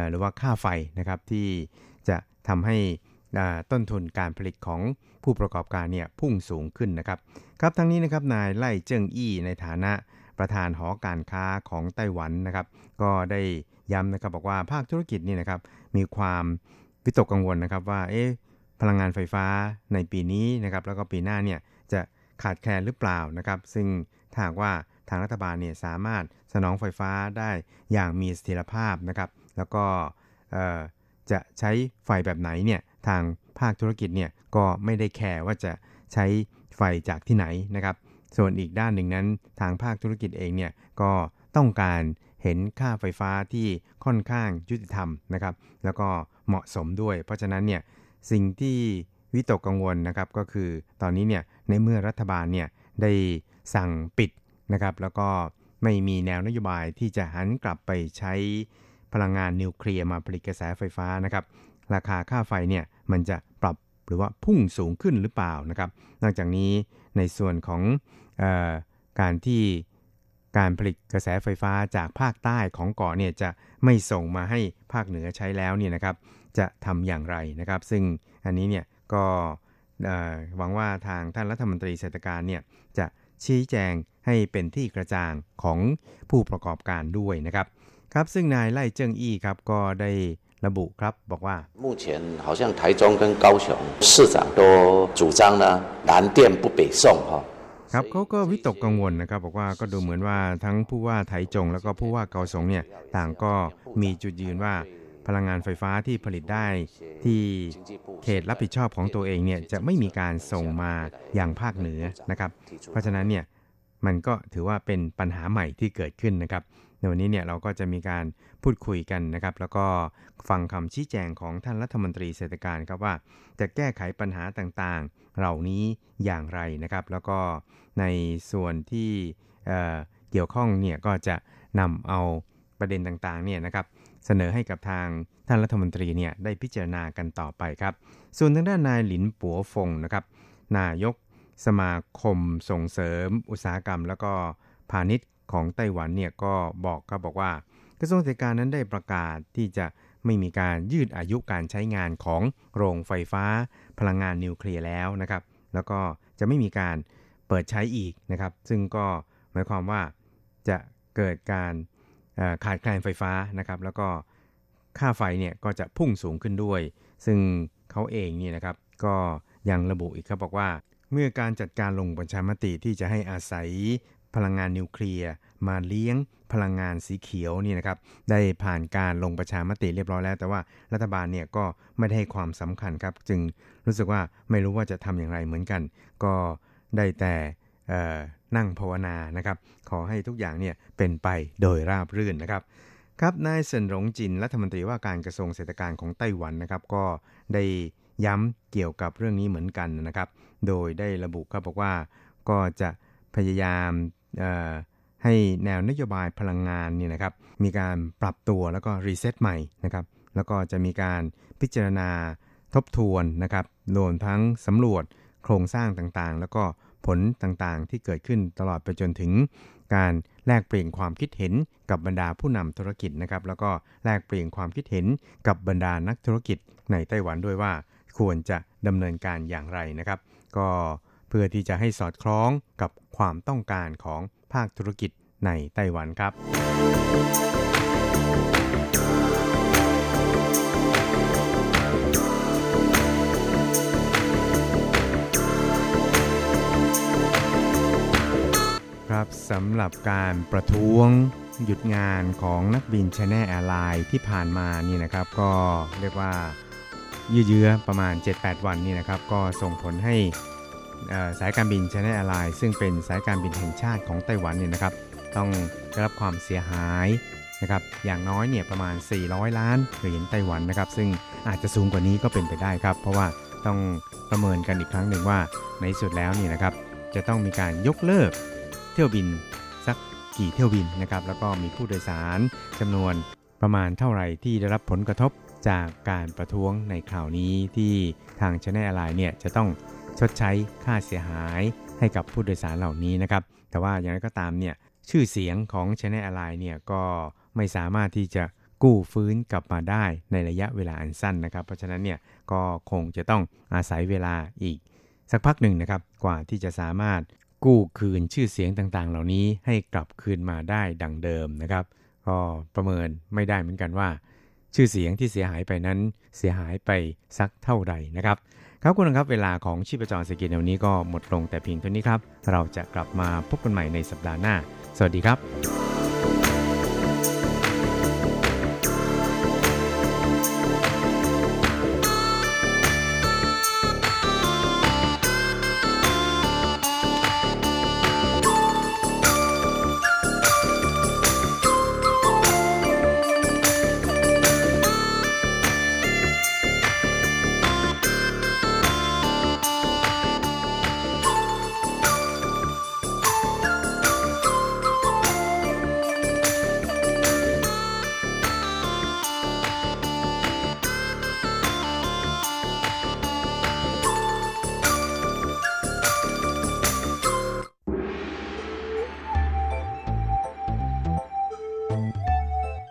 หรือว่าค่าไฟนะครับที่จะทำให้ต้นทุนการผลิตของผู้ประกอบการเนี่ยพุ่งสูงขึ้นนะครับ ครับทั้งนี้นะครับนายไล่เจิ้งอี้ในฐานะ ประธานหอการค้าของไต้หวันนะครับ ก็ได้ย้ำนะครับบอกว่าภาคธุรกิจนี่นะครับ มีความวิตกกังวลนะครับว่าเอ๊ะพลังงานไฟฟ้าในปีนี้นะครับ แล้วก็ปีหน้าเนี่ยจะขาดแคลนหรือเปล่านะครับ ซึ่งถ้าว่าทางรัฐบาลเนี่ยสามารถสนองไฟฟ้าได้อย่างมีเสถียรภาพนะครับ แล้วก็จะใช้ไฟแบบไหนเนี่ยทางภาคธุรกิจเนี่ยก็ไม่ได้แคร์ว่าจะใช้ไฟจากที่ไหนนะครับ ส่วนอีกด้านหนึ่งนั้นทางภาคธุรกิจเองเนี่ยก็ต้องการเห็นค่าไฟฟ้าที่ค่อนข้างยุติธรรมนะครับ แล้วก็เหมาะสมด้วย เพราะฉะนั้นเนี่ยสิ่งที่วิตกกังวลนะครับก็คือตอนนี้เนี่ยในเมื่อรัฐบาลเนี่ยได้สั่งปิดนะครับ แล้วก็ไม่มีแนวนโยบายที่จะหันกลับไปใช้พลังงานนิวเคลียร์มาผลิตกระแสไฟฟ้านะครับ ราคาค่าไฟเนี่ยมันจะปรับหรือว่าพุ่งสูงขึ้นหรือเปล่านะครับ นอกจากนี้ในส่วนของ การที่การผลิตกระแสไฟฟ้าจากภาคใต้ของเกาะเนี่ยจะไม่ส่งมาให้ภาคเหนือใช้แล้วเนี่ยนะครับ จะทำอย่างไรนะครับ ซึ่งอันนี้เนี่ยก็หวังว่าทางท่านรัฐมนตรีเศรษฐการเนี่ยจะชี้แจงให้เป็นที่กระจ่างของผู้ประกอบการด้วยนะครับ ครับซึ่งนายไล่เจิ้งอี้ครับก็ได้ระบุครับบอกว่า目前好像台中跟高雄市长都主张呢南电不北送哈 ครับเขาก็วิตกกังวลนะครับบอกว่าก็ดูเหมือนว่าทั้งผู้ว่าไถจง แล้วก็ผู้ว่าเกาสงเนี่ยต่างก็มีจุดยืนว่าพลังงานไฟฟ้าที่ผลิตได้ที่เขตรับผิดชอบของตัวเองเนี่ยจะไม่มีการส่งมาอย่างภาคเหนือนะครับ เพราะฉะนั้นเนี่ยมันก็ถือว่าเป็นปัญหาใหม่ที่เกิดขึ้นนะครับ ในวันนี้เนี่ยเราก็จะมีการพูดคุยกันนะครับ แล้วก็ฟังคำชี้แจงของท่านรัฐมนตรีเศรษฐการครับว่า จะแก้ไขปัญหาต่างๆ เหล่านี้อย่างไรนะครับ แล้วก็ในส่วนที่เเกี่ยวข้องเนี่ยก็จะนำเอาประเด็นต่างๆเนี่ยนะครับเสนอให้กับทางท่านรัฐมนตรีเนี่ยได้พิจารณากันต่อไปครับ ส่วนทางด้านนายหลินปัวฟงนะครับนายกสมาคมส่งเสริมอุตสาหกรรม แล้วก็พาณิชย์ของไต้หวันเนี่ยก็บอกครับบอกว่ากระทรวงเศรษฐการนั้นได้ประกาศที่จะ ไม่มีการยืดอายุการใช้งานของโรงไฟฟ้า พลังงานนิวเคลียร์แล้วนะครับ แล้วก็จะไม่มีการเปิดใช้อีกนะครับ ซึ่งก็หมายความว่าจะเกิดการขาดแคลนไฟฟ้านะครับ แล้วก็ค่าไฟเนี่ยก็จะพุ่งสูงขึ้นด้วย ซึ่งเขาเองนี่นะครับ ก็ยังระบุอีกครับบอกว่า เมื่อการจัดการลงประชามติที่จะให้อาศัย พลังงานนิวเคลียร์มาเลี้ยงพลังงานสีเขียวนี่นะครับได้ผ่านการลงประชามติเรียบร้อยแล้ว แต่ว่ารัฐบาลเนี่ยก็ไม่ได้ให้ความสำคัญครับ จึงรู้สึกว่าไม่รู้ว่าจะทำอย่างไรเหมือนกัน ก็ได้แต่นั่งภาวนานะครับ ขอให้ทุกอย่างเนี่ยเป็นไปโดยราบรื่นนะครับครับนายเซินหลงจินรัฐมนตรีว่าการกระทรวงเศรษฐการของไต้หวันนะครับ ก็ได้ย้ำเกี่ยวกับเรื่องนี้เหมือนกันนะครับ โดยได้ระบุครับบอกว่าก็จะพยายาม ให้แนวนโยบายพลังงานนี่นะครับ มีการปรับตัวแล้วก็ reset ใหม่นะครับ แล้วก็จะมีการพิจารณาทบทวนนะครับรวมทั้งสำรวจโครงสร้างต่างๆ แล้วก็ผลต่างๆ ที่เกิดขึ้นตลอดไปจนถึง การแลกเปลี่ยนความคิดเห็นกับบรรดาผู้นำธุรกิจนะครับ แล้วก็แลกเปลี่ยนความคิดเห็นกับบรรดานักธุรกิจในไต้หวันด้วยว่า ควรจะดำเนินการอย่างไรนะครับ ก็ พื่อที่จะให้สอดคล้องกับความต้องการของภาคธุรกิจในไต้หวันครับ ครับสำหรับการประท้วงหยุดงานของนักบิน China Airlines ที่ผ่านมานี่นะครับก็เรียกว่ายืดเยื้อประมาณ 7-8 วันนี่นะครับ ก็ส่งผลให้ สายการบิน China Airlines ซึ่งเป็นสายการบินแห่งชาติของไต้หวันเนี่ยนะครับ ต้องได้รับความเสียหายนะครับอย่างน้อยเนี่ยประมาณ 400 ล้านเหรียญไต้หวันนะครับ ซึ่งอาจจะสูงกว่านี้ก็เป็นไปได้ครับ เพราะว่าต้องประเมินกันอีกครั้งหนึ่งว่าในที่สุดแล้วนี่นะครับ จะต้องมีการยกเลิกเที่ยวบินสักกี่เที่ยวบินนะครับ แล้วก็มีผู้โดยสารจำนวนประมาณเท่าไหร่ที่ได้รับผลกระทบจากการประท้วงในคราวนี้ที่ทาง China Airlines เนี่ยจะต้อง ชดใช้ค่าเสียหายให้กับผู้โดยสารเหล่านี้นะครับ แต่ว่าอย่างไรก็ตามเนี่ยชื่อเสียงของ China Airlines เนี่ยก็ไม่สามารถที่จะกู้ฟื้นกลับมาได้ในระยะเวลาอันสั้นนะครับ เพราะฉะนั้นเนี่ยก็คงจะต้องอาศัยเวลาอีก สักพักหนึ่งนะครับกว่าที่จะสามารถกู้คืนชื่อเสียงต่างๆ เหล่านี้ให้กลับคืนมาได้ดังเดิมนะครับก็ประเมินไม่ได้เหมือนกันว่า ชื่อเสียงที่เสียหายไปนั้นเสียหายไปสักเท่าใดนะครับ ครับคุณครับ เวลาของชีพจรสกิจในวันนี้ก็หมดลงแต่เพียงเท่านี้ครับ เราจะกลับมาพบกันใหม่ในสัปดาห์หน้า สวัสดีครับ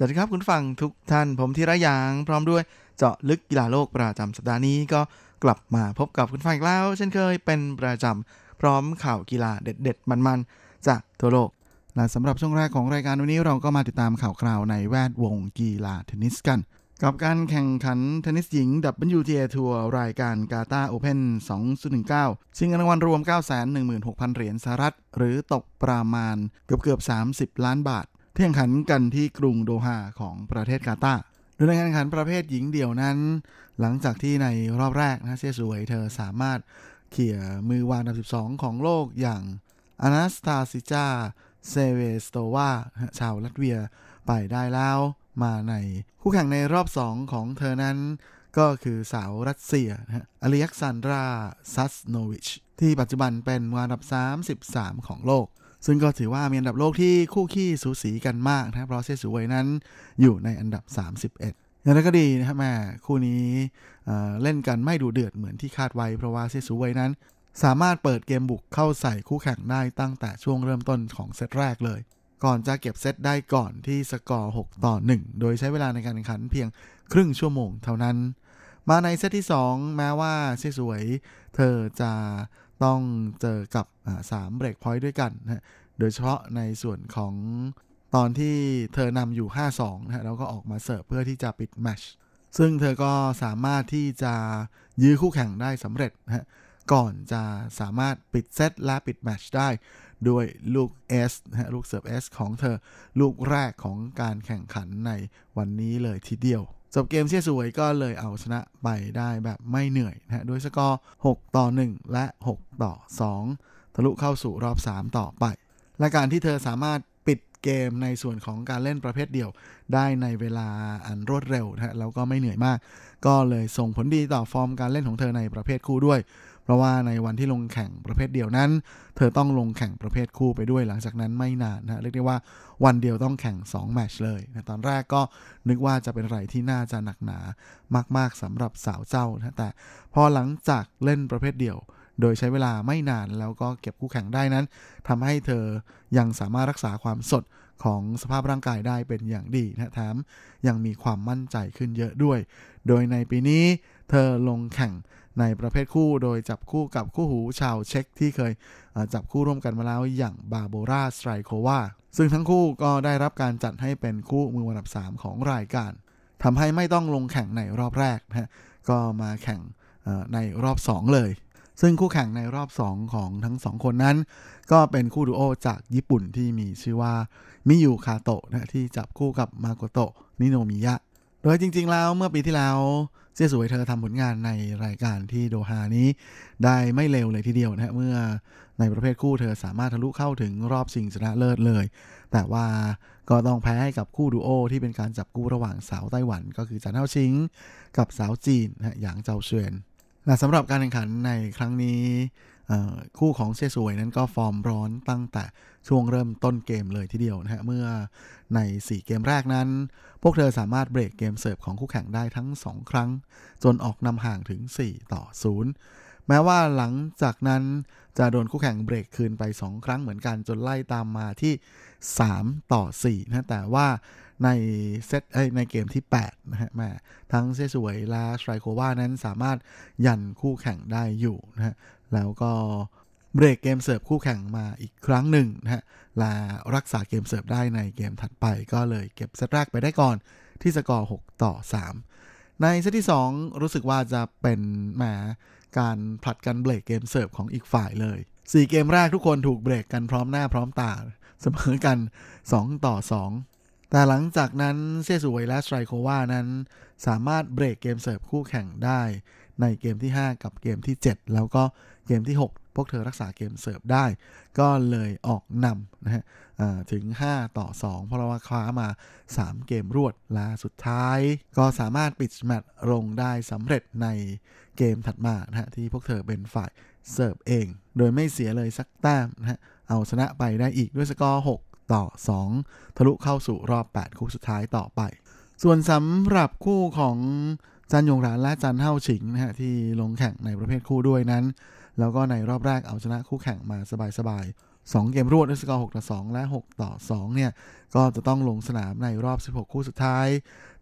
สวัสดีครับคุณฟังทุกท่านผมทีระยาง พร้อมด้วยเจาะลึกกีฬาโลกประจำสัปดาห์นี้ก็กลับมาพบกับคุณฟังอีกแล้ว เช่นเคยเป็นประจำพร้อมข่าวกีฬาเด็ดๆ มันๆ จากทั่วโลก และสำหรับช่วงแรกของรายการวันนี้เราก็มาติดตามข่าวคราวในแวดวงกีฬาเทนนิสกัน กับการแข่งขันเทนนิสหญิง WTA ทัวร์รายการกาตาโอเพน2019 ชิงเงินรางวัลรวม 916,000 เหรียญสหรัฐ หรือตกประมาณเกือบเกือบ 30 ล้านบาท ที่แข่งขันกันที่กรุงโดฮาของประเทศกาตาร์โดยในการแข่งขันประเภทหญิงเดี่ยวนั้น หลังจากที่ในรอบแรกนะเซียสวยเธอสามารถเขี่ยมือวางอันดับ 12 ของโลกอย่างอนาสตาซิจาเซเวสโตวาชาวลัตเวียไปได้แล้วมาในคู่แข่งในรอบ 2 ของเธอนั้นก็คือสาวรัสเซียอเลียกซานดราซัสโนวิช ที่ปัจจุบันเป็นอันดับ 33 ของโลก ซึ่งก็ถือว่ามีอันดับโลกที่คู่ขี้สูสีกันมากนะเพราะเซซูเวยนั้นอยู่ในอันดับ 31อย่างไรก็ดีนะครับแม่คู่นี้เล่นกันไม่ดูเดือดเหมือนที่คาดไว้เพราะว่าเซซูเวยนั้น สามารถเปิดเกมบุกเข้าใส่คู่แข่งได้ตั้งแต่ช่วงเริ่มต้นของเซตแรกเลย ก่อนจะเก็บเซตได้ก่อนที่สกอร์ 6 ต่อ 1 โดยใช้เวลาในการแข่งขันเพียงครึ่งชั่วโมงเท่านั้น มาในเซตที่ 2 แม้ว่าเซสวยเธอจะ ต้องเจอกับสามเบรกพอยต์ด้วยกันนะโดยเฉพาะในส่วนของตอนที่เธอนำอยู่ 5-2นะแล้วก็ออกมาเสิร์ฟเพื่อที่จะปิดแมชซึ่งเธอก็สามารถที่จะยื้อคู่แข่งได้สำเร็จนะฮะก่อนจะสามารถปิดเซตและปิดแมชได้ด้วยลูก S นะลูกเสิร์ฟ S ของเธอ ลูกแรกของการแข่งขันในวันนี้เลยทีเดียว จบเกมเชี่ยสวยก็เลยเอาชนะไปได้แบบไม่เหนื่อยนะด้วยสกอร์ 6 ต่อ 1 และ 6 ต่อ 2 ทะลุเข้าสู่รอบ 3 ต่อไป และการที่เธอสามารถปิดเกมในส่วนของการเล่นประเภทเดี่ยว ได้ในเวลาอันรวดเร็วนะแล้วก็ไม่เหนื่อยมาก ก็เลยส่งผลดีต่อฟอร์มการเล่นของเธอในประเภทคู่ด้วย เพราะว่าในวันที่ลงแข่งประเภทเดียวนั้น เธอต้องลงแข่งประเภทคู่ไปด้วยหลังจากนั้นไม่นานนะเรียกได้ว่าวันเดียวต้องแข่ง2แมชเลยนะตอนแรกก็นึกว่าจะเป็นอะไรที่น่าจะหนักหนามากๆสำหรับสาวเจ้านะแต่พอหลังจากเล่นประเภทเดียวโดยใช้เวลาไม่นานแล้วก็เก็บคู่แข่งได้นั้นทำให้เธอยังสามารถรักษาความสดของสภาพร่างกายได้เป็นอย่างดีนะแถมยังมีความมั่นใจขึ้นเยอะด้วย โดยในปีนี้เธอลงแข่ง ในประเภทคู่โดยจับคู่กับคู่หูชาวเช็กที่เคยจับคู่ร่วมกันมาแล้วอย่างบาโบราสไตรโควาซึ่งทั้งคู่ก็ได้รับการจัดให้เป็นคู่มืออันดับ 3 ของรายการทำให้ไม่ต้องลงแข่งในรอบแรกนะก็มาแข่งในรอบ 2 เลย ซึ่งคู่แข่งในรอบ 2 ของทั้ง 2 คนนั้น ก็เป็นคู่ดูโอจากญี่ปุ่นที่มีชื่อว่ามิยูคาโตะนะที่จับคู่กับมาโกโตะนิโนมิยะ โดยจริงๆแล้วเมื่อปีที่แล้ว เสียสวยเธอทำผลงานในรายการที่โดฮานี้ ได้ไม่เร็วเลยทีเดียวนะเมื่อในประเภทคู่เธอสามารถทะลุเข้าถึงรอบชิงชนะเลิศเลย แต่ว่าก็ต้องแพ้ให้กับคู่ดูโอที่เป็นการจับคู่ระหว่างสาวไต้หวัน ก็คือจันเท่าชิง กับสาวจีนนะอย่างเจ้าเชวียนและสำหรับการแข่งขันในครั้งนี้ คู่ของเชสวยนั้นก็ฟอร์มร้อนตั้งแต่ช่วงเริ่มต้นเกมเลยทีเดียวนะฮะ เมื่อใน 4 เกมแรกนั้น พวกเธอสามารถเบรกเกมเสิร์ฟของคู่แข่งได้ทั้ง 2 ครั้ง จนออกนำห่างถึง 4 ต่อ 0 แม้ว่าหลังจากนั้นจะโดนคู่แข่งเบรกคืนไป 2 ครั้งเหมือนกันจนไล่ตามมาที่ 3 ต่อ4นะแต่ว่าในเซตในเกมที่ 8 นะฮะแหมทั้งเซซูเวยและสไตรโควานั้นสามารถยันคู่แข่งได้อยู่นะฮะ แล้วก็เบรกเกมเสิร์ฟคู่แข่งมาอีกครั้งหนึ่งนะฮะและรักษาเกมเสิร์ฟได้ในเกมถัดไปก็เลยเก็บเซตแรกไปได้ก่อนที่สกอร์ 6 ต่อ 3 ในเซตที่ 2 รู้สึกว่าจะเป็นแหมการผลัดกันเบรกเกมเสิร์ฟของอีกฝ่ายเลย 4 เกมแรกทุกคนถูกเบรกกันพร้อมหน้าพร้อมตาเสมอกัน 2 ต่อ 2 แต่หลังจากนั้นเซซูเวยและสไตรโควานั้น สามารถเบรกเกมเสิร์ฟคู่แข่งได้ในเกมที่ 5 กับเกมที่ 7 แล้วก็ เกมที่ 6 พวกเธอรักษาเกมเสิร์ฟได้ ก็เลยออกนำนะฮะถึง 5 ต่อ 2 เพราะว่าคว้ามา 3 เกมรวดและสุดท้าย ก็สามารถปิดแมตช์ลงได้สำเร็จในเกมถัดมานะฮะที่พวกเธอเป็นฝ่ายเสิร์ฟเอง โดยไม่เสียเลยสักแต้มนะฮะเอาชนะไปได้อีกด้วยสกอร์6ต่อ 2 ทะลุเข้าสู่รอบ 8 คู่สุดท้ายต่อไป ส่วนสำหรับคู่ของจันยงรานและจันเฮ่าฉิงนะฮะที่ลงแข่งในประเภทคู่ด้วยนั้น แล้วก็ในรอบแรกเอาชนะคู่แข่งมาสบายๆ 2 เกมรวดด้วยสกอร์6ต่อ2 และ 6 ต่อ 2 เนี่ย ก็จะต้องลงสนามในรอบ 16 คู่สุดท้าย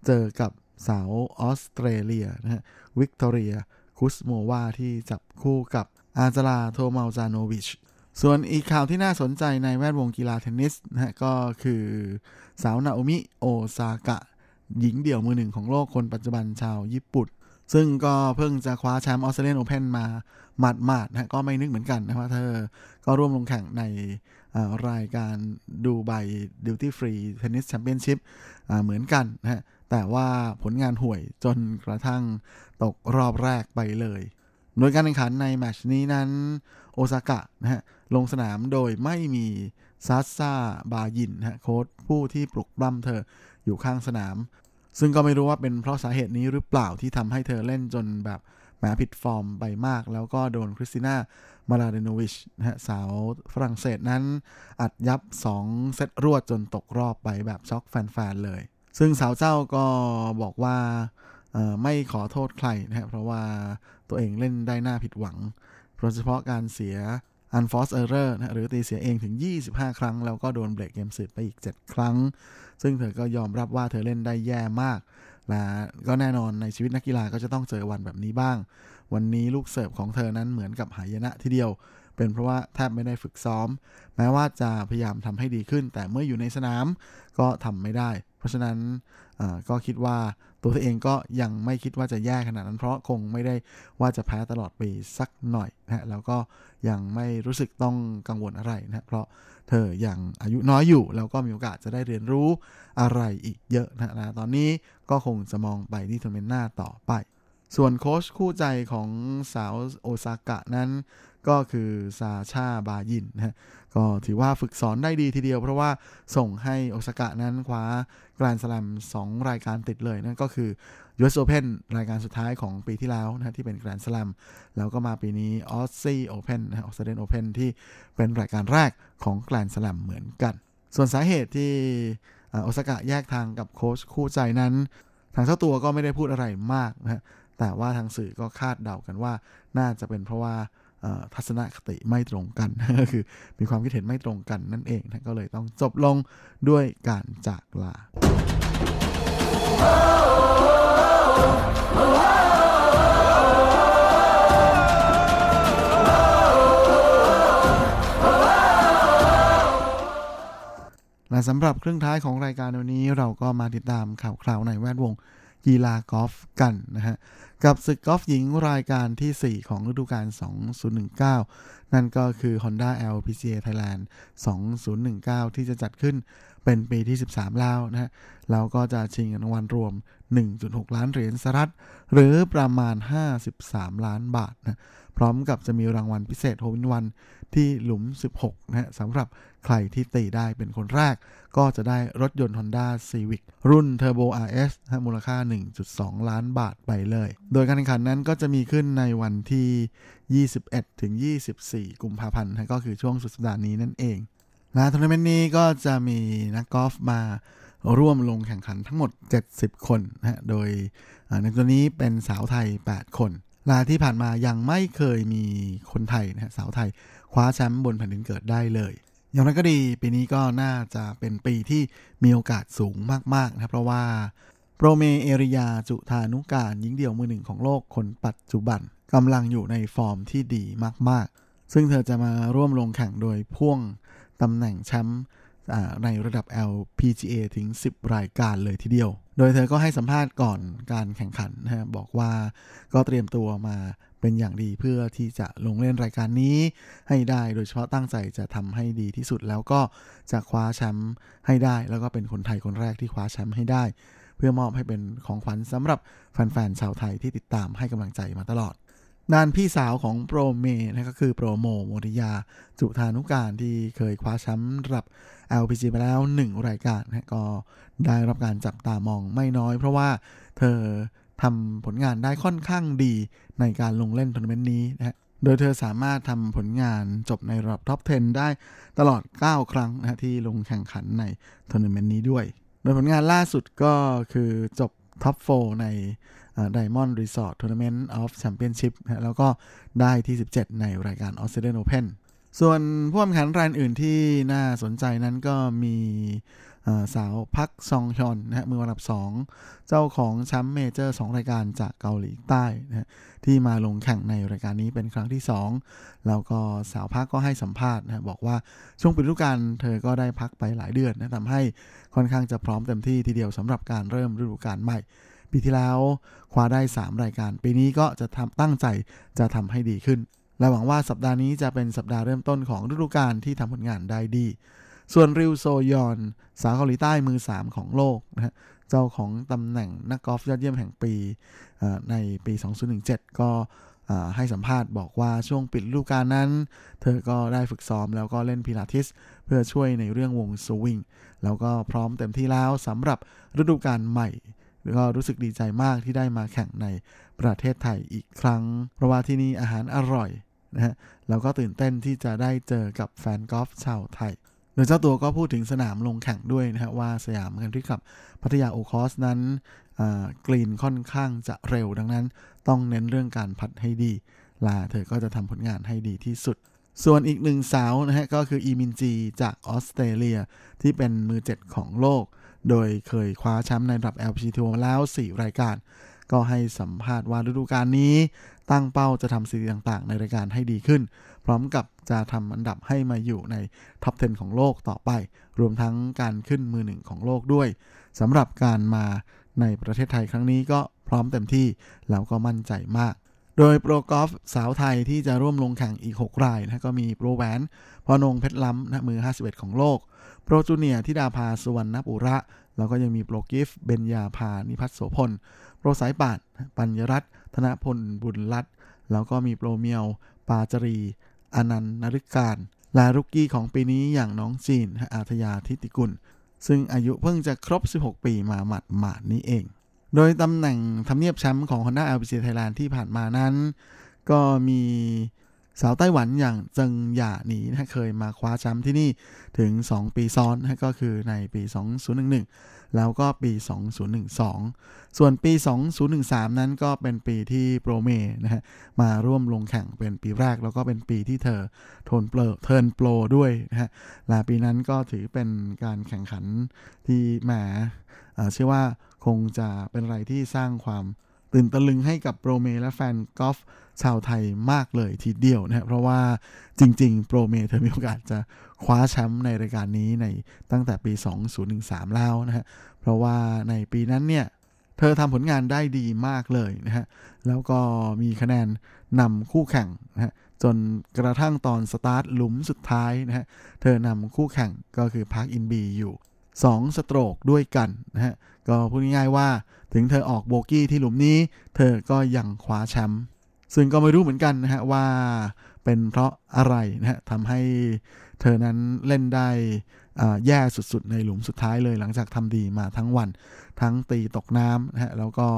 เจอกับสาวออสเตรเลียนะฮะวิกตอเรียคุซโมวาที่จับคู่กับอาจาลาโทมาจาโนวิช ส่วนอีกข่าวที่น่าสนใจในแวดวงกีฬาเทนนิสนะฮะก็คือสาวนาโอมิโอซากะหญิงเดี่ยวมือหนึ่งของโลกคนปัจจุบันชาวญี่ปุ่น ซึ่งก็เพิ่งจะคว้าแชมป์ออสเตรเลียนโอเพนมาหมาดๆนะก็ไม่นึกเหมือนกันนะว่าเธอก็ร่วมลงแข่งในรายการ Dubai Duty Free Tennis Championships เหมือนกันนะฮะแต่ว่าผลงานห่วยจนกระทั่งตกรอบแรกไปเลยโดยการแข่งขันในแมตช์นี้นั้นโอซากะนะฮะลงสนามโดยไม่มีซาช่าบายินนะฮะโค้ชผู้ที่ปลุกปล้ำเธออยู่ข้างสนาม ซึ่งก็ไม่รู้ว่าเป็นเพราะสาเหตุนี้หรือเปล่าที่ทำให้เธอเล่นจนแบบแหมผิดฟอร์มไปมาก แล้วก็โดนคริสติน่ามลาเดโนวิชนะฮะสาวฝรั่งเศสนั้น อัดยับ 2 เซตรวดจนตกรอบไปแบบช็อกแฟนๆเลย ซึ่งสาวเจ้าก็บอกว่าไม่ขอโทษใครนะฮะเพราะว่าตัวเองเล่นได้หน้าผิดหวังโดยเฉพาะการเสีย unforced error นะหรือตีเสียเองถึง 25 ครั้ง แล้วก็โดนเบรกเกมสืบไปอีก 7 ครั้ง ซึ่งเธอก็ยอมรับว่าเธอเล่นได้แย่มากและก็แน่นอนในชีวิตนักกีฬาก็จะต้องเจอวันแบบนี้บ้าง วันนี้ลูกเสิร์ฟของเธอนั้นเหมือนกับหายนะทีเดียว เป็นเพราะว่าแทบไม่ได้ฝึกซ้อม แม้ว่าจะพยายามทำให้ดีขึ้น แต่เมื่ออยู่ในสนามก็ทำไม่ได้ เพราะฉะนั้นก็คิดว่าตัวเธอเองก็ยังไม่คิดว่าจะแย่ขนาดนั้นเพราะคงไม่ได้ว่าจะแพ้ตลอดปีสักหน่อยนะแล้วก็ยังไม่รู้สึกต้องกังวลอะไรนะเพราะ เธออยังอายุน้อยอยู่ แล้วก็มีโอกาสจะได้เรียนรู้อะไรอีกเยอะนะนะตอนนี้ก็คงจะมองไปที่ทัวร์เมนต์หน้าต่อไป ส่วนโค้ชคู่ใจของสาวโอซากะนั้น ก็คือซาชาบายินนะก็ถือว่าฝึกสอนได้ดีทีเดียว เพราะว่าส่งให้โอซากะนั้นคว้าแกรนด์สแลม2รายการติดเลยนั่นก็คือ US Open รายการสุดท้ายของปีที่แล้วนะที่เป็นแกรนด์สแลมแล้วก็มาปีนี้ Aussie Open นะ Australian Open ที่เป็นรายการแรกของแกรนด์สแลมเหมือนกัน ส่วนสาเหตุที่โอซากะแยกทางกับโค้ชคู่ใจนั้น ทางเจ้าตัวก็ไม่ได้พูดอะไรมากนะแต่ว่าทางสื่อก็คาดเดากันว่าน่าจะเป็นเพราะว่า ทัศนคติไม่ตรงกันก็คือมีความคิดเห็นไม่ตรงกันนั่นเองนะก็เลยต้องจบลงด้วยการจากลา และสำหรับเครึ่องท้ายของรายการวันนี้เราก็มาติดตามข่าวคราวในแวดวงกีฬากอล์ฟกันนะฮะ กับศึกกอล์ฟหญิงรายการที่ 4 ของฤดูกาล 2019 นั่นก็คือ Honda LPGA Thailand 2019 ที่จะจัดขึ้นเป็นปีที่ 13 แล้วนะฮะแล้วก็จะชิงรางวัลรวม 1.6 ล้านเหรียญสหรัฐ หรือประมาณ 53 ล้านบาทนะ พร้อมกับจะมีรางวัลพิเศษโฮวินวันที่หลุม 16 นะฮะสำหรับใครที่ตีได้เป็นคนแรก ก็จะได้รถยนต์ Honda Civic รุ่น Turbo RS นะมูลค่า 1.2 ล้านบาทไปเลย โดยการแข่งขันนั้นก็จะมีขึ้นในวันที่ 21 ถึง 24 กุมภาพันธ์นะก็คือช่วงสุดสัปดาห์นี้นั่นเองและทัวร์นาเมนต์นี้ก็จะมีนักกอล์ฟมาร่วมลงแข่งขันทั้งหมด 70 คนนะฮะ โดยในตัวนี้เป็นสาวไทย 8 คน ลาที่ผ่านมายังไม่เคยมีคนไทยนะฮะสาวไทย คว้าแชมป์บนแผ่นดินเกิดได้เลย อย่างไรก็ดีปีนี้ก็น่าจะเป็นปีที่มีโอกาสสูงมากๆนะเพราะว่าโปรเมเอริยาจุธานุการหญิงเดี่ยวมือหนึ่งของโลกคนปัจจุบันกำลังอยู่ในฟอร์มที่ดีมากๆ ซึ่งเธอจะมาร่วมลงแข่งโดยพ่วงตำแหน่งแชมป์ ในระดับ LPGA ถึง 10 รายการเลยทีเดียว โดยเธอก็ให้สัมภาษณ์ก่อนการแข่งขันนะฮะบอกว่าก็เตรียมตัวมาเป็นอย่างดีเพื่อที่จะลงเล่นรายการนี้ให้ได้ โดยเฉพาะตั้งใจจะทำให้ดีที่สุดแล้วก็จะคว้าแชมป์ให้ได้ แล้วก็เป็นคนไทยคนแรกที่คว้าแชมป์ให้ได้ เพื่อมอบให้เป็นของขวัญสำหรับแฟนๆชาวไทยที่ติดตามให้กำลังใจมาตลอด ด้านพี่สาวของโปรเมนะก็คือโปรโมโมรียา จุฑานุกาลที่เคยคว้าแชมป์ระดับ LPGA ไปแล้ว 1 รายการนะก็ได้รับการจับตามองไม่น้อย เพราะว่าเธอทำผลงานได้ค่อนข้างดีในการลงเล่นทัวร์นาเมนต์นี้นะโดยเธอสามารถทำผลงานจบในระดับท็อป 10 ได้ตลอด 9 ครั้งนะที่ลงแข่งขันในทัวร์นาเมนต์นี้ด้วย โดยผลงานล่าสุดก็คือจบ ท็อป4ใน Diamond Resorts Tournament of Championship แล้วก็ได้ที่ 17 ในรายการออสเตรเลียนโอเพ่นส่วนผู้แข่งขันรายอื่นที่น่าสนใจนั้นก็มี สาวพักซองฮยอนนะฮะมืออันดับ 2 เจ้าของแชมป์เมเจอร์ 2 รายการจากเกาหลีใต้นะที่มาลงแข่งในรายการนี้เป็นครั้งที่ 2 แล้วก็สาวพักก็ให้สัมภาษณ์นะบอกว่าช่วงปิดฤดูกาลเธอก็ได้พักไปหลายเดือนนะทำให้ค่อนข้างจะพร้อมเต็มที่ทีเดียวสำหรับการเริ่มฤดูกาลใหม่ปีที่แล้วคว้าได้ 3 รายการ ปีนี้ก็จะทำตั้งใจจะทำให้ดีขึ้น และหวังว่าสัปดาห์นี้จะเป็นสัปดาห์เริ่มต้นของฤดูกาลที่ทำผลงานได้ดี ส่วนริวโซยอน สาวเกาหลีใต้มือ 3 ของโลกนะฮะเจ้าของตำแหน่งนักกอล์ฟยอดเยี่ยมแห่งปีในปี 2017 ก็ให้สัมภาษณ์บอกว่าช่วงปิดฤดูกาลนั้น เธอก็ได้ฝึกซ้อมแล้วก็เล่นพิลาทิส เพื่อช่วยในเรื่องวงสวิงแล้วก็พร้อมเต็มที่แล้วสำหรับฤดูกาลใหม่ก็รู้สึกดีใจมากที่ได้มาแข่งในประเทศไทยอีกครั้ง เพราะว่าที่นี่อาหารอร่อยนะฮะแล้วก็ตื่นเต้นที่จะได้เจอกับแฟนกอล์ฟชาวไทย โดยเจ้าตัวก็พูดถึงสนามลงแข่งด้วยนะฮะว่าสยามกันทรีขับพัทยาโอคอสนั้นกรีนค่อนข้างจะเร็วดังนั้น ต้องเน้นเรื่องการพัดให้ดีลาเธอก็จะทำผลงานให้ดีที่สุด ส่วนอีกหนึ่งสาวนะฮะก็คืออีมินจีจากออสเตรเลียที่เป็นมือเจ็ดของโลก โดยเคยคว้าแชมป์ในระดับ LPG ทัวร์มาแล้ว 4 รายการ ก็ให้สัมภาษณ์ว่าฤดูกาลนี้ ตั้งเป้าจะทำสิ่งต่างๆ ในรายการให้ดีขึ้น พร้อมกับจะทำอันดับให้มาอยู่ในท็อป 10 ของโลกต่อไป รวมทั้งการขึ้นมือหนึ่งของโลกด้วยสำหรับการมาในประเทศไทยครั้งนี้ก็พร้อมเต็มที่แล้วก็มั่นใจมาก โดยโปรกอล์ฟสาวไทยที่จะร่วมลงแข่งอีก 6 รายนะก็มีโปรแหวนพรอนงค์เพชรล้ำนะมือ 51 ของโลก โปรจูเนียทิดาภาสุวรรณปุระ แล้วก็ยังมีโปรกิฟเบญญาภานิพัฒโสพล โปรสายป่านปัณณรัตน์ธนพลบุญรัศมิ์แล้วก็มีโปรเมียวปาจรี อนันต์นฤการ และรุกกี้ของปีนี้อย่างน้องจีนอาทยาทิติกุล ซึ่งอายุเพิ่งจะครบ 16 ปีมาหมัดหมาดนี้เอง โดยตำแหน่งทำเนียบแชมป์ของ Honda LPG Thailand ที่ผ่านมานั้น ก็มีสาวไต้หวันอย่างเจิงหย่าหนีนะเคยมาคว้าแชมป์ที่นี่ถึง 2 ปีซ้อนนะก็คือในปี 2011 แล้วก็ปี 2012 ส่วนปี 2013 นั้นก็เป็นปีที่โปรเมนะฮะมาร่วมลงแข่งเป็นปีแรก แล้วก็เป็นปีที่เธอเทิร์นโปรเทิร์นโปรด้วยนะฮะและปีนั้นก็ถือเป็นการแข่งขันที่แหมเชื่อว่าคงจะเป็นอะไรที่สร้างความ ตื่นตะลึงให้กับโปรเมและแฟนกอล์ฟชาวไทยมากเลยทีเดียวนะเพราะว่าจริง ๆ โปรเมเธอมีโอกาสจะคว้าแชมป์ในรายการนี้ในตั้งแต่ปี 2013 แล้วนะฮะเพราะว่าในปีนั้นเนี่ยเธอทำผลงานได้ดีมากเลยนะฮะ แล้วก็มีคะแนนนำคู่แข่งนะฮะ จนกระทั่งตอนสตาร์ทหลุมสุดท้ายนะฮะ เธอนำคู่แข่งก็คือพาร์กอินบีอยู่ 2 สโตรกด้วยกันนะฮะก็พูดง่ายๆว่าถึงเธอออกโบกี้ที่หลุมนี้ เธอก็ยังคว้าแชมป์ซึ่งก็ไม่รู้เหมือนกันนะฮะว่าเป็นเพราะอะไรนะฮะทำให้เธอนั้นเล่นได้แย่สุดๆ ในหลุมสุดท้ายเลยหลังจากทำดีมาทั้งวัน ทั้งตีตกน้ำนะฮะแล้วก็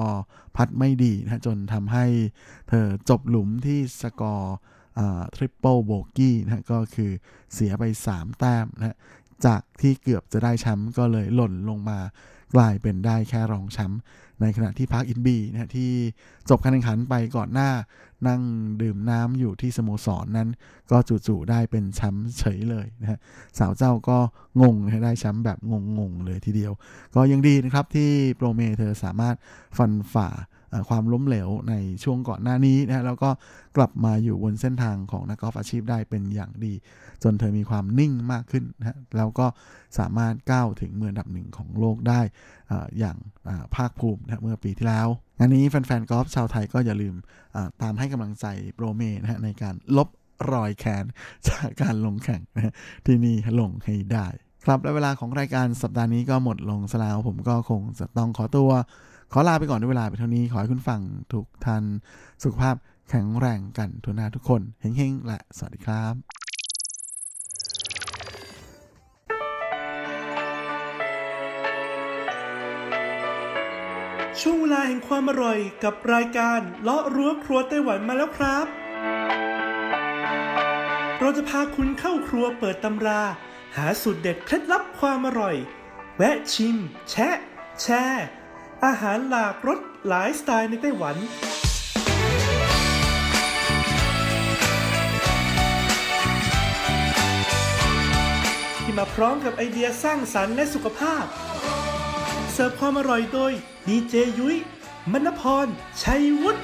putt ไม่ดีนะจนทำให้เธอจบหลุมที่สกอร์ triple bogey นะฮะก็คือเสียไป 3 แต้มนะฮะ จากที่เกือบจะได้แชมป์ก็เลยหล่นลงมากลายเป็นได้แค่รองแชมป์ในขณะที่พัคอินบีนะที่จบการแข่งขันไปก่อนหน้า นั่งดื่มน้ำอยู่ที่สโมสรนนั้น ก็จู่ๆได้เป็นแชมป์เฉยเลยนะฮะสาวเจ้าก็งงนะได้แชมป์แบบงงๆเลยทีเดียว ก็ยังดีนะครับที่โปรเมเธอสามารถฟันฝ่า ความล้มเหลวในช่วงก่อนหน้านี้นะแล้วก็กลับมาอยู่บนเส้นทางของนักกอล์ฟอาชีพได้เป็นอย่างดี จนเธอมีความนิ่งมากขึ้นนะแล้วก็สามารถก้าวถึงมือดับหนึ่งของโลกได้อย่างภาคภูมินะเมื่อปีที่แล้วงานนี้แฟนๆกอล์ฟชาวไทยก็อย่าลืมตามให้กำลังใจโปรเมนะฮะในการลบรอยแคนจากการลงแข่งนะที่นี่ลงให้ได้ ครับและเวลาของรายการสัปดาห์นี้ก็หมดลงแล้วผมก็คงจะต้องขอตัว ขอลาไปก่อนด้วยเวลาไปเท่านี้ ขอให้คุณฟังทุกท่านสุขภาพแข็งแรงกันทุกนาทุกคนเฮงๆ และสวัสดีครับ ช่วงเวลาแห่งความอร่อยกับรายการเลาะรั้วครัวไต้หวันมาแล้วครับ เราจะพาคุณเข้าครัวเปิดตำรา หาสูตรเด็ดเคล็ดลับความอร่อย แวะชิม แชะ แชร์ อาหารหลากรสหลายสไตล์ในไต้หวัน ที่มาพร้อมกับไอเดียสร้างสรรค์และสุขภาพ เสิร์ฟความอร่อยโดยดีเจยุ้ยมณพร ชัยวุฒิ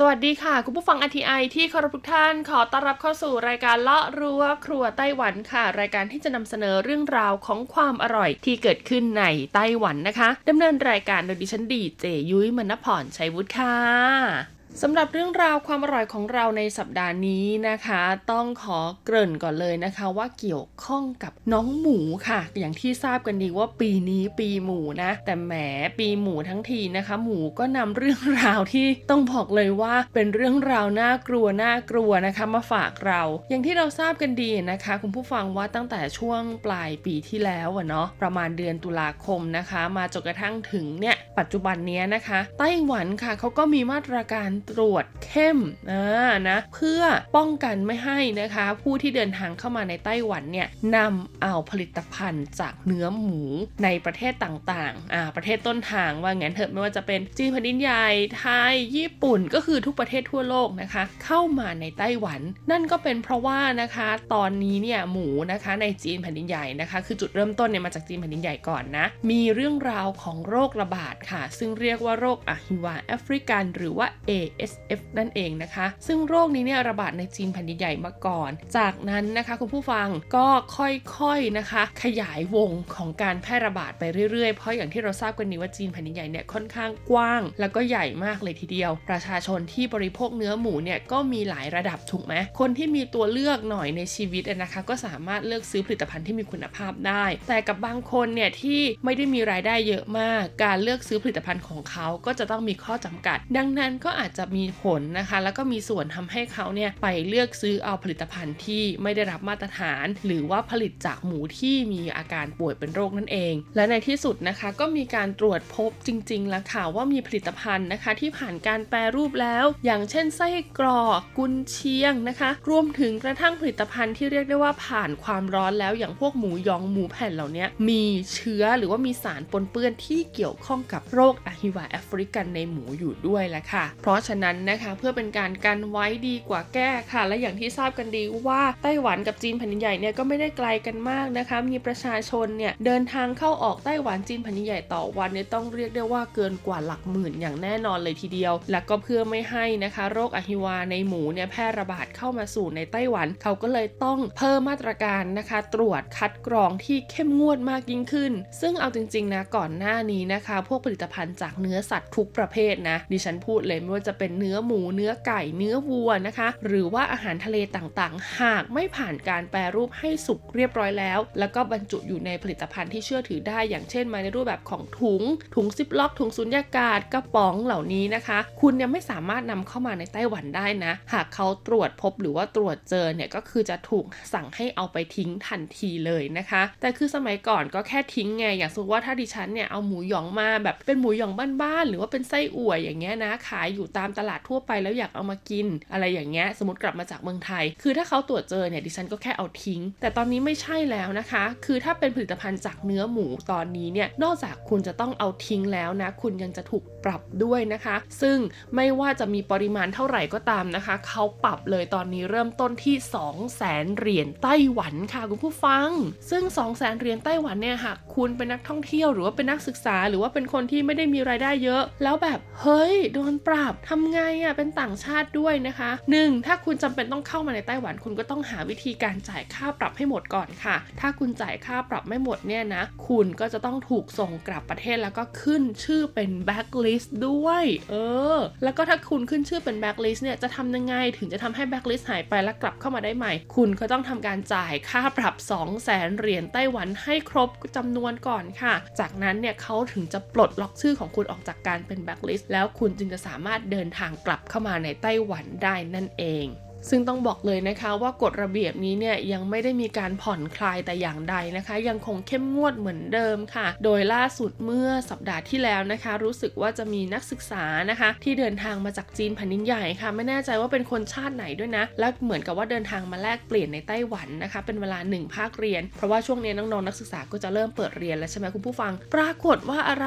สวัสดีค่ะ คุณผู้ฟัง RTI ที่เคารพทุกท่านขอต้อนรับเข้าสู่รายการเลาะรั้วครัวไต้หวันค่ะ รายการที่จะนำเสนอเรื่องราวของความอร่อยที่เกิดขึ้นในไต้หวันนะคะดำเนินรายการโดยดิฉันดีเจยุ้ยมณพรชัยวุฒิค่ะ สำหรับเรื่องราวความอร่อยของเราในสัปดาห์นี้นะคะ ต้องขอเกริ่นก่อนเลยนะคะ ว่าเกี่ยวข้องกับน้องหมูค่ะ อย่างที่ทราบกันดีว่าปีนี้ปีหมูนะ แต่แหมปีหมูทั้งทีนะคะ หมูก็นำเรื่องราวที่ต้องบอกเลยว่าเป็นเรื่องราวน่ากลัวน่ากลัวนะคะ มาฝากเรา อย่างที่เราทราบกันดีนะคะ คุณผู้ฟังว่าตั้งแต่ช่วงปลายปีที่แล้วเนาะประมาณเดือนตุลาคมนะคะ มาจนกระทั่งถึงเนี่ยปัจจุบันนี้นะคะไต้หวันค่ะเขาก็มีมาตรการตรวจเข้มอ่านะเพื่อป้องกันไม่ให้นะคะ ผู้ที่เดินทางเข้ามาในไต้หวันเนี่ยนำเอาผลิตภัณฑ์จากเนื้อหมูในประเทศต่างๆอ่าประเทศต้นทางว่างั้นเถอะไม่ว่าจะเป็นจีนแผ่นดินใหญ่ไทยญี่ปุ่นก็คือทุกประเทศทั่วโลกนะคะ เข้ามาในไต้หวัน นั่นก็เป็นเพราะว่านะคะตอนนี้เนี่ยหมูนะคะในจีนแผ่นดินใหญ่นะคะ คือจุดเริ่มต้นเนี่ยมาจากจีนแผ่นดินใหญ่ก่อนนะ มีเรื่องราวของโรคระบาดค่ะ ซึ่งเรียกว่าโรคอะฮิวาแอฟริกัน หรือว่า ASF นั่นเองนะคะ ซึ่งโรคนี้เนี่ยระบาดในจีนแผ่นดินใหญ่มาก่อน จากนั้นนะคะคุณผู้ฟังก็ค่อยๆนะคะ ขยายวงของการแพร่ระบาดไปเรื่อยๆ เพราะอย่างที่เราทราบกันดีว่าจีนแผ่นดินใหญ่เนี่ยค่อนข้างกว้าง แล้วก็ใหญ่มากเลยทีเดียว ประชาชนที่บริโภคเนื้อหมูเนี่ยก็มีหลายระดับถูกไหมคนที่มีตัวเลือกหน่อยในชีวิตนะคะก็สามารถเลือกซื้อผลิตภัณฑ์ที่มีคุณภาพได้ แต่กับบางคนเนี่ยที่ไม่ได้มีรายได้เยอะมาก การเลือกซื้อผลิตภัณฑ์ของเขาก็จะต้องมีข้อจำกัด ดังนั้นก็อาจจะมีผลนะคะ แล้วก็มีส่วนทำให้เขาเนี่ยไปเลือกซื้อเอาผลิตภัณฑ์ที่ไม่ได้รับมาตรฐาน หรือว่าผลิตจากหมูที่มีอาการป่วยเป็นโรคนั่นเอง และในที่สุดนะคะก็มีการตรวจพบจริงๆแล้วค่ะว่ามีผลิตภัณฑ์นะคะที่ผ่านการแปรรูปแล้ว อย่างเช่นไส้กรอกกุนเชียงนะคะ รวมถึงกระทั่งผลิตภัณฑ์ที่เรียกได้ว่าผ่านความร้อนแล้วอย่างพวกหมูหยองหมูแผ่นเหล่านี้มีเชื้อหรือว่ามีสารปนเปื้อนที่เกี่ยวข้องกับโรคอหิวาต์แอฟริกันในหมูอยู่ด้วยแหละค่ะ เพราะฉะนั้นนะคะเพื่อเป็นการกันไว้ดีกว่าแก้ค่ะ และอย่างที่ทราบกันดีว่าไต้หวันกับจีนแผ่นใหญ่เนี่ยก็ไม่ได้ไกลกันมากนะคะ มีประชาชนเนี่ยเดินทางเข้าออกไต้หวันจีนแผ่นใหญ่ต่อวันเนี่ยต้องเรียกได้ว่าเกินกว่าหลักหมื่นอย่างแน่นอนเลยทีเดียว และก็เพื่อไม่ให้นะคะโรคอหิวาต์ในหมูเนี่ยแพร่ระบาดเข้ามาสู่ในไต้หวัน เขาก็เลยต้องเพิ่มมาตรการนะคะ ตรวจคัดกรองที่เข้มงวดมากยิ่งขึ้น ซึ่งเอาจริงๆนะก่อนหน้านี้นะคะ พวกผลิตภัณฑ์จากเนื้อสัตว์ทุกประเภทนะดิฉันพูดเลยไม่ว่าจะเป็นเนื้อหมูเนื้อไก่เนื้อวัวนะคะ หรือว่าอาหารทะเลต่างๆ หากไม่ผ่านการแปรรูปให้สุกเรียบร้อยแล้ว แล้วก็บรรจุอยู่ในผลิตภัณฑ์ที่เชื่อถือได้ อย่างเช่น มาในรูปแบบของถุง ถุงซิปล็อก ถุงสุญญากาศกระป๋องเหล่านี้นะคะ คุณเนี่ยไม่สามารถนำเข้ามาในไต้หวันได้นะ หากเขาตรวจพบหรือว่าตรวจเจอเนี่ยก็คือจะถูกสั่งให้เอาไปทิ้งทันทีเลยนะคะ แต่คือสมัยก่อนก็แค่ทิ้งไงอย่างสมมติว่าถ้าดิฉันเนี่ยเอาหมูหยองมาแบบเป็นหมูหยองบ้านๆหรือว่าเป็นไส้อั่วอย่างเงี้ยนะขายอยู่ตามตลาดทั่วไปแล้วอยากเอามากิน อะไรอย่างเงี้ยสมมติกลับมาจากเมืองไทย คือถ้าเขาตรวจเจอเนี่ยดิฉันก็แค่เอาทิ้ง แต่ตอนนี้ไม่ใช่แล้วนะคะ คือถ้าเป็นผลิตภัณฑ์จากเนื้อหมูตอนนี้เนี่ยนอกจากคุณจะต้องเอาทิ้งแล้วนะ คุณยังจะถูกปรับด้วยนะคะ ซึ่งไม่ว่าจะมีปริมาณเท่าไหร่ก็ตามนะคะ เขาปรับเลยตอนนี้เริ่มต้นที่ 2 0 0แสนเหรียญไต้หวันค่ะคุณผู้ฟัง ซึ่ง 2 0 0แสนเหรียญไต้หวันเนี่ยหากคุณเป็นนักท่องเที่ยวหรือว่าเป็นนักศึกษา หรือว่าเป็นคนที่ไม่ได้มีรายได้เยอะ แล้วแบบเฮ้ยโดนปรับทำไงอะเป็นต่างชาติด้วยนะคะ 1. ถ้าคุณจำเป็นต้องเข้ามาในไต้หวันคุณก็ต้องหาวิธีการจ่ายค่าปรับให้หมดก่อนค่ะ ถ้าคุณจ่ายค่าปรับไม่หมดเนี่ยนะ คุณก็จะต้องถูกส่งกลับประเทศแล้วก็ขึ้นชื่อเป็นแบ็คลิสต์ด้วย เออ แล้วก็ถ้าคุณขึ้นชื่อเป็นแบ็คลิสต์เนี่ยจะทำยังไงถึงจะทำให้แบ็คลิสต์หายไปแล้วกลับเข้ามาได้ใหม่ คุณก็ต้องทำการจ่ายค่าปรับ 2 0 0แสนเหรียญไต้หวันให้ครบจำนวนก่อนค่ะ จากนั้นเนี่ยเขาถึงจะปลดล็อกชื่อของคุณออกจากการเป็นแบ็คลิสต์แล้วคุณจึงจะสามารถเดินทางกลับเข้ามาในไต้หวันได้นั่นเอง ซึ่งต้องบอกเลยนะคะว่ากฎระเบียบนี้เนี่ยยังไม่ได้มีการผ่อนคลายแต่อย่างใดนะคะ ยังคงเข้มงวดเหมือนเดิมค่ะ โดยล่าสุดเมื่อสัปดาห์ที่แล้วนะคะ รู้สึกว่าจะมีนักศึกษานะคะ ที่เดินทางมาจากจีนแผ่นดินใหญ่ค่ะ ไม่แน่ใจว่าเป็นคนชาติไหนด้วยนะ และเหมือนกับว่าเดินทางมาแลกเปลี่ยนในไต้หวันนะคะ เป็นเวลา 1 ภาคเรียน เพราะว่าช่วงนี้น้องๆนักศึกษาก็จะเริ่มเปิดเรียนแล้วใช่ไหมคุณผู้ฟัง ปรากฏว่าอะไร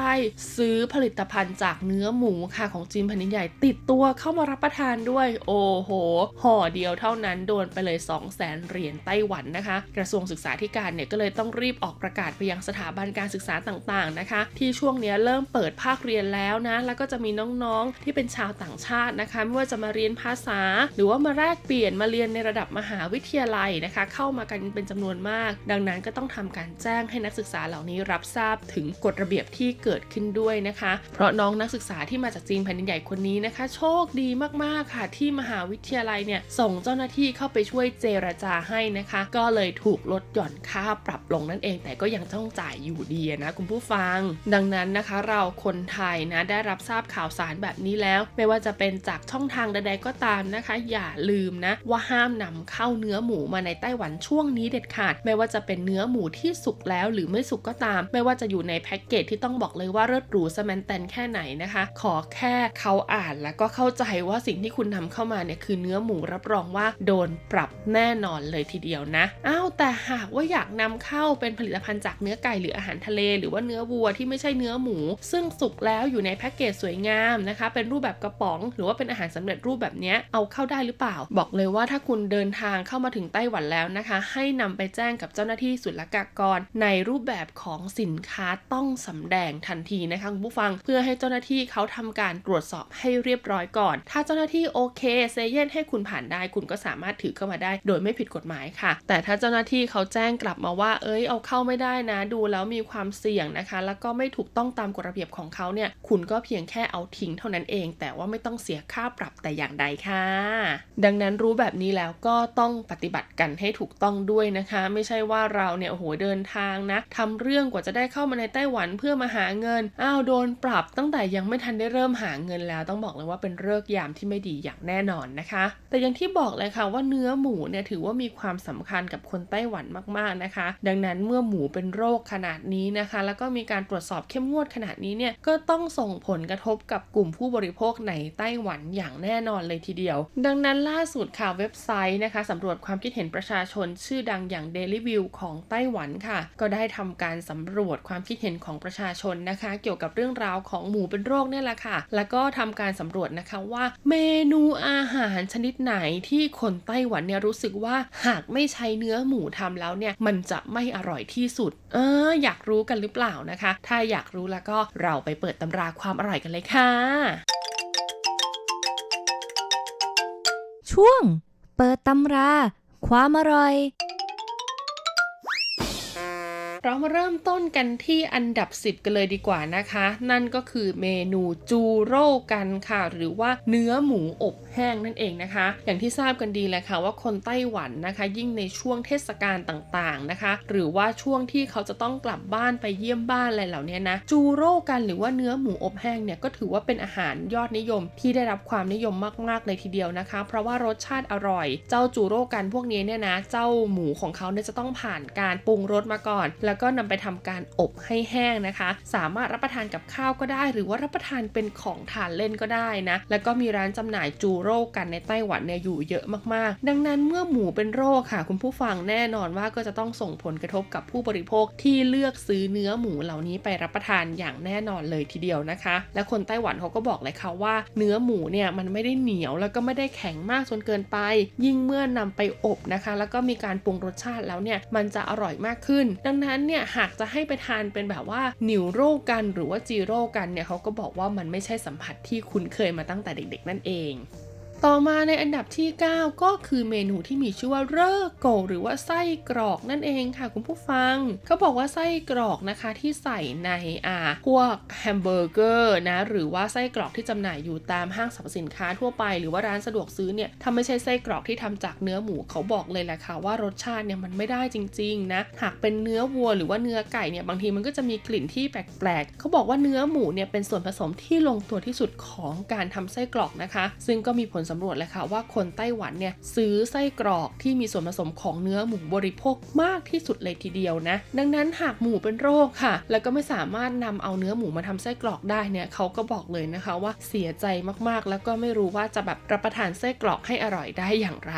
ซื้อผลิตภัณฑ์จากเนื้อหมูค่ะของจีนแผ่นดินใหญ่ ติดตัวเข้ามารับประทานด้วย โอ้โหห่อเดียวเท่านั้นโดนไปเลย 2 0 0แสนเหรียญไต้หวันนะคะ กระทรวงศึกษาธิการเนี่ยก็เลยต้องรีบออกประกาศไปยังสถาบันการศึกษาต่างๆนะคะ ที่ช่วงนี้เริ่มเปิดภาคเรียนแล้วนะ แล้วก็จะมีน้องๆที่เป็นชาวต่างชาตินะคะ ไม่ว่าจะมาเรียนภาษา หรือว่ามาแลกเปลี่ยนมาเรียนในระดับมหาวิทยาลัยนะคะ เข้ามากันเป็นจำนวนมาก ดังนั้นก็ต้องทำการแจ้งให้นักศึกษาเหล่านี้รับทราบถึงกฎระเบียบที่เกิดขึ้นด้วยนะคะ เพราะน้องนักศึกษาที่มาจากจีนแผ่นดินใหญ่คนนี้นะคะ โชคดีมากๆค่ะ ที่มหาวิทยาลัยเนี่ยส่งเจ้าหน้าที่เข้าไปช่วยเจรจาให้นะคะ ก็เลยถูกลดหย่อนค่าปรับลงนั่นเอง แต่ก็ยังต้องจ่ายอยู่ดีนะคุณผู้ฟัง ดังนั้นนะคะเราคนไทยนะได้รับทราบข่าวสารแบบนี้แล้ว ไม่ว่าจะเป็นจากช่องทางใดๆก็ตามนะคะ อย่าลืมนะว่าห้ามนำเข้าเนื้อหมูมาในไต้หวันช่วงนี้เด็ดขาด ไม่ว่าจะเป็นเนื้อหมูที่สุกแล้วหรือไม่สุกก็ตาม ไม่ว่าจะอยู่ในแพ็กเกจที่ต้องบอกเลยว่าเลิศหรูสแมนแตนแค่ไหนนะคะ ขอแค่เขาอ่านแล้วก็เข้าใจว่าสิ่งที่คุณนำเข้ามาเนี่ยคือเนื้อหมูรับรองว่าโดนปรับแน่นอนเลยทีเดียวนะ อ้าวแต่หากว่าอยากนำเข้าเป็นผลิตภัณฑ์จากเนื้อไก่หรืออาหารทะเล หรือว่าเนื้อวัวที่ไม่ใช่เนื้อหมู ซึ่งสุกแล้วอยู่ในแพ็กเกจสวยงามนะคะ เป็นรูปแบบกระป๋อง หรือว่าเป็นอาหารสำเร็จรูปแบบนี้เอาเข้าได้หรือเปล่า บอกเลยว่าถ้าคุณเดินทางเข้ามาถึงไต้หวันแล้วนะคะ ให้นำไปแจ้งกับเจ้าหน้าที่ศุลกากร ในรูปแบบของสินค้าต้องสำแดงทันทีนะคะคุณผู้ฟังเพื่อให้เจ้าหน้าที่เขาทำการตรวจสอบให้เรียบร้อยก่อน ถ้าเจ้าหน้าที่โอเคเซเยนให้คุณผ่านได้ คุณก็สามารถถือเข้ามาได้ โดยไม่ผิดกฎหมายค่ะ แต่ถ้าเจ้าหน้าที่เขาแจ้งกลับมาว่า เอ้ยเอาเข้าไม่ได้นะ ดูแล้วมีความเสี่ยงนะคะ แล้วก็ไม่ถูกต้องตามกฎระเบียบของเขาเนี่ย คุณก็เพียงแค่เอาทิ้งเท่านั้นเอง แต่ว่าไม่ต้องเสียค่าปรับแต่อย่างใดค่ะ ดังนั้นรู้แบบนี้แล้วก็ต้องปฏิบัติกันให้ถูกต้องด้วยนะคะ ไม่ใช่ว่าเราเนี่ยโอ้โหเดินทางนะทำเรื่องกว่าจะได้เข้ามาในไต้หวันเพื่อมาหาเงินอ้าวโดนปรับตั้งแต่ยังไม่ทันได้เริ่มหาเงินแล้ว ต้องบอกเลยว่าเป็นเลิกยามที่ไม่ดีอย่างแน่นอนนะคะ แต่ย่างที่ที่บอกเลยค่ะว่าเนื้อหมูเนี่ยถือว่ามีความสำคัญกับคนไต้หวันมากๆนะคะ ดังนั้นเมื่อหมูเป็นโรคขนาดนี้นะคะ แล้วก็มีการตรวจสอบเข้มงวดขนาดนี้เนี่ยก็ต้องส่งผลกระทบกับกลุ่มผู้บริโภคในไต้หวันอย่างแน่นอนเลยทีเดียว ดังนั้นล่าสุดค่ะเว็บไซต์นะคะสำรวจความคิดเห็นประชาชนชื่อดังอย่าง Daily View ของไต้หวันค่ะ ก็ได้ทำการสำรวจความคิดเห็นของประชาชนนะคะ เกี่ยวกับเรื่องราวของหมูเป็นโรคเนี่ยแหละค่ะ แล้วก็ทำการสำรวจนะคะว่า เมนูอาหารชนิดไหนที่คนไต้หวันเนี่ยรู้สึกว่าหากไม่ใช้เนื้อหมูทำแล้วเนี่ยมันจะไม่อร่อยที่สุด เออ อยากรู้กันหรือเปล่านะคะ ถ้าอยากรู้แล้วก็เราไปเปิดตำราความอร่อยกันเลยค่ะ ช่วง เปิดตำรา ความอร่อย เรามาเริ่มต้นกันที่อันดับ 10 กันเลยดีกว่านะคะ นั่นก็คือเมนูจูโร่กันค่ะ หรือว่าเนื้อหมูอบแห้งนั่นเองนะคะ อย่างที่ทราบกันดีแหละค่ะว่าคนไต้หวันนะคะ ยิ่งในช่วงเทศกาลต่างๆนะคะ หรือว่าช่วงที่เขาจะต้องกลับบ้านไปเยี่ยมบ้านอะไรเหล่านี้นะจูโร่กันหรือว่าเนื้อหมูอบแห้งเนี่ยก็ถือว่าเป็นอาหารยอดนิยมที่ได้รับความนิยมมากๆเลยทีเดียวนะคะ เพราะว่ารสชาติอร่อย เจ้าจูโร่กันพวกนี้เนี่ยนะ เจ้าหมูของเขาเนี่ยจะต้องผ่านการปรุงรสมาก่อนแล้วแล้วก็นำไปทำการอบให้แห้งนะคะ สามารถรับประทานกับข้าวก็ได้ หรือว่ารับประทานเป็นของทานเล่นก็ได้นะ แล้วก็มีร้านจำหน่ายจูโร่กันในไต้หวันเนี่ยอยู่เยอะมากๆ ดังนั้นเมื่อหมูเป็นโรคค่ะ คุณผู้ฟังแน่นอนว่าก็จะต้องส่งผลกระทบกับผู้บริโภคที่เลือกซื้อเนื้อหมูเหล่านี้ไปรับประทานอย่างแน่นอนเลยทีเดียวนะคะ และคนไต้หวันเขาก็บอกเลยค่ะว่าเนื้อหมูเนี่ยมันไม่ได้เหนียวแล้วก็ไม่ได้แข็งมากจนเกินไป ยิ่งเมื่อนำไปอบนะคะ แล้วก็มีการปรุงรสชาติแล้วเนี่ยมันจะอร่อยมากขึ้น ดังนั้นเนี่ยหากจะให้ไปทานเป็นแบบว่านิวโรกันหรือว่าจีโร่กันเนี่ยเขาก็บอกว่ามันไม่ใช่สัมผัสที่คุ้นเคยมาตั้งแต่เด็กๆ นั่นเอง ต่อมาในอันดับที่ 9 ก็คือเมนูที่มีชื่อว่าเรอโกหรือว่าไส้กรอกนั่นเองค่ะคุณผู้ฟัง เขาบอกว่าไส้กรอกนะคะที่ใส่ในอ่าพวกแฮมเบอร์เกอร์นะหรือว่าไส้กรอกที่จำหน่ายอยู่ตามห้างสรรพสินค้าทั่วไป หรือว่าร้านสะดวกซื้อเนี่ยถ้าไม่ใช่ไส้กรอกที่ทำจากเนื้อหมูเขาบอกเลยแหละค่ะว่ารสชาติเนี่ยมันไม่ได้จริงๆนะหากเป็นเนื้อวัวหรือว่าเนื้อไก่เนี่ยบางทีมันก็จะมีกลิ่นที่แปลกๆเขาบอกว่าเนื้อหมูเนี่ยเป็นส่วนผสมที่ลงตัวที่สุดของการทำไส้กรอกนะคะ ซึ่งก็มีผลสำรวจเลยค่ะว่าคนไต้หวันเนี่ยซื้อไส้กรอกที่มีส่วนผสมของเนื้อหมูบริโภคมากที่สุดเลยทีเดียวนะดังนั้นหากหมูเป็นโรคค่ะ แล้วก็ไม่สามารถนำเอาเนื้อหมูมาทำไส้กรอกได้เนี่ยเขาก็บอกเลยนะคะว่าเสียใจมากๆ แล้วก็ไม่รู้ว่าจะแบบรับประทานไส้กรอกให้อร่อยได้อย่างไร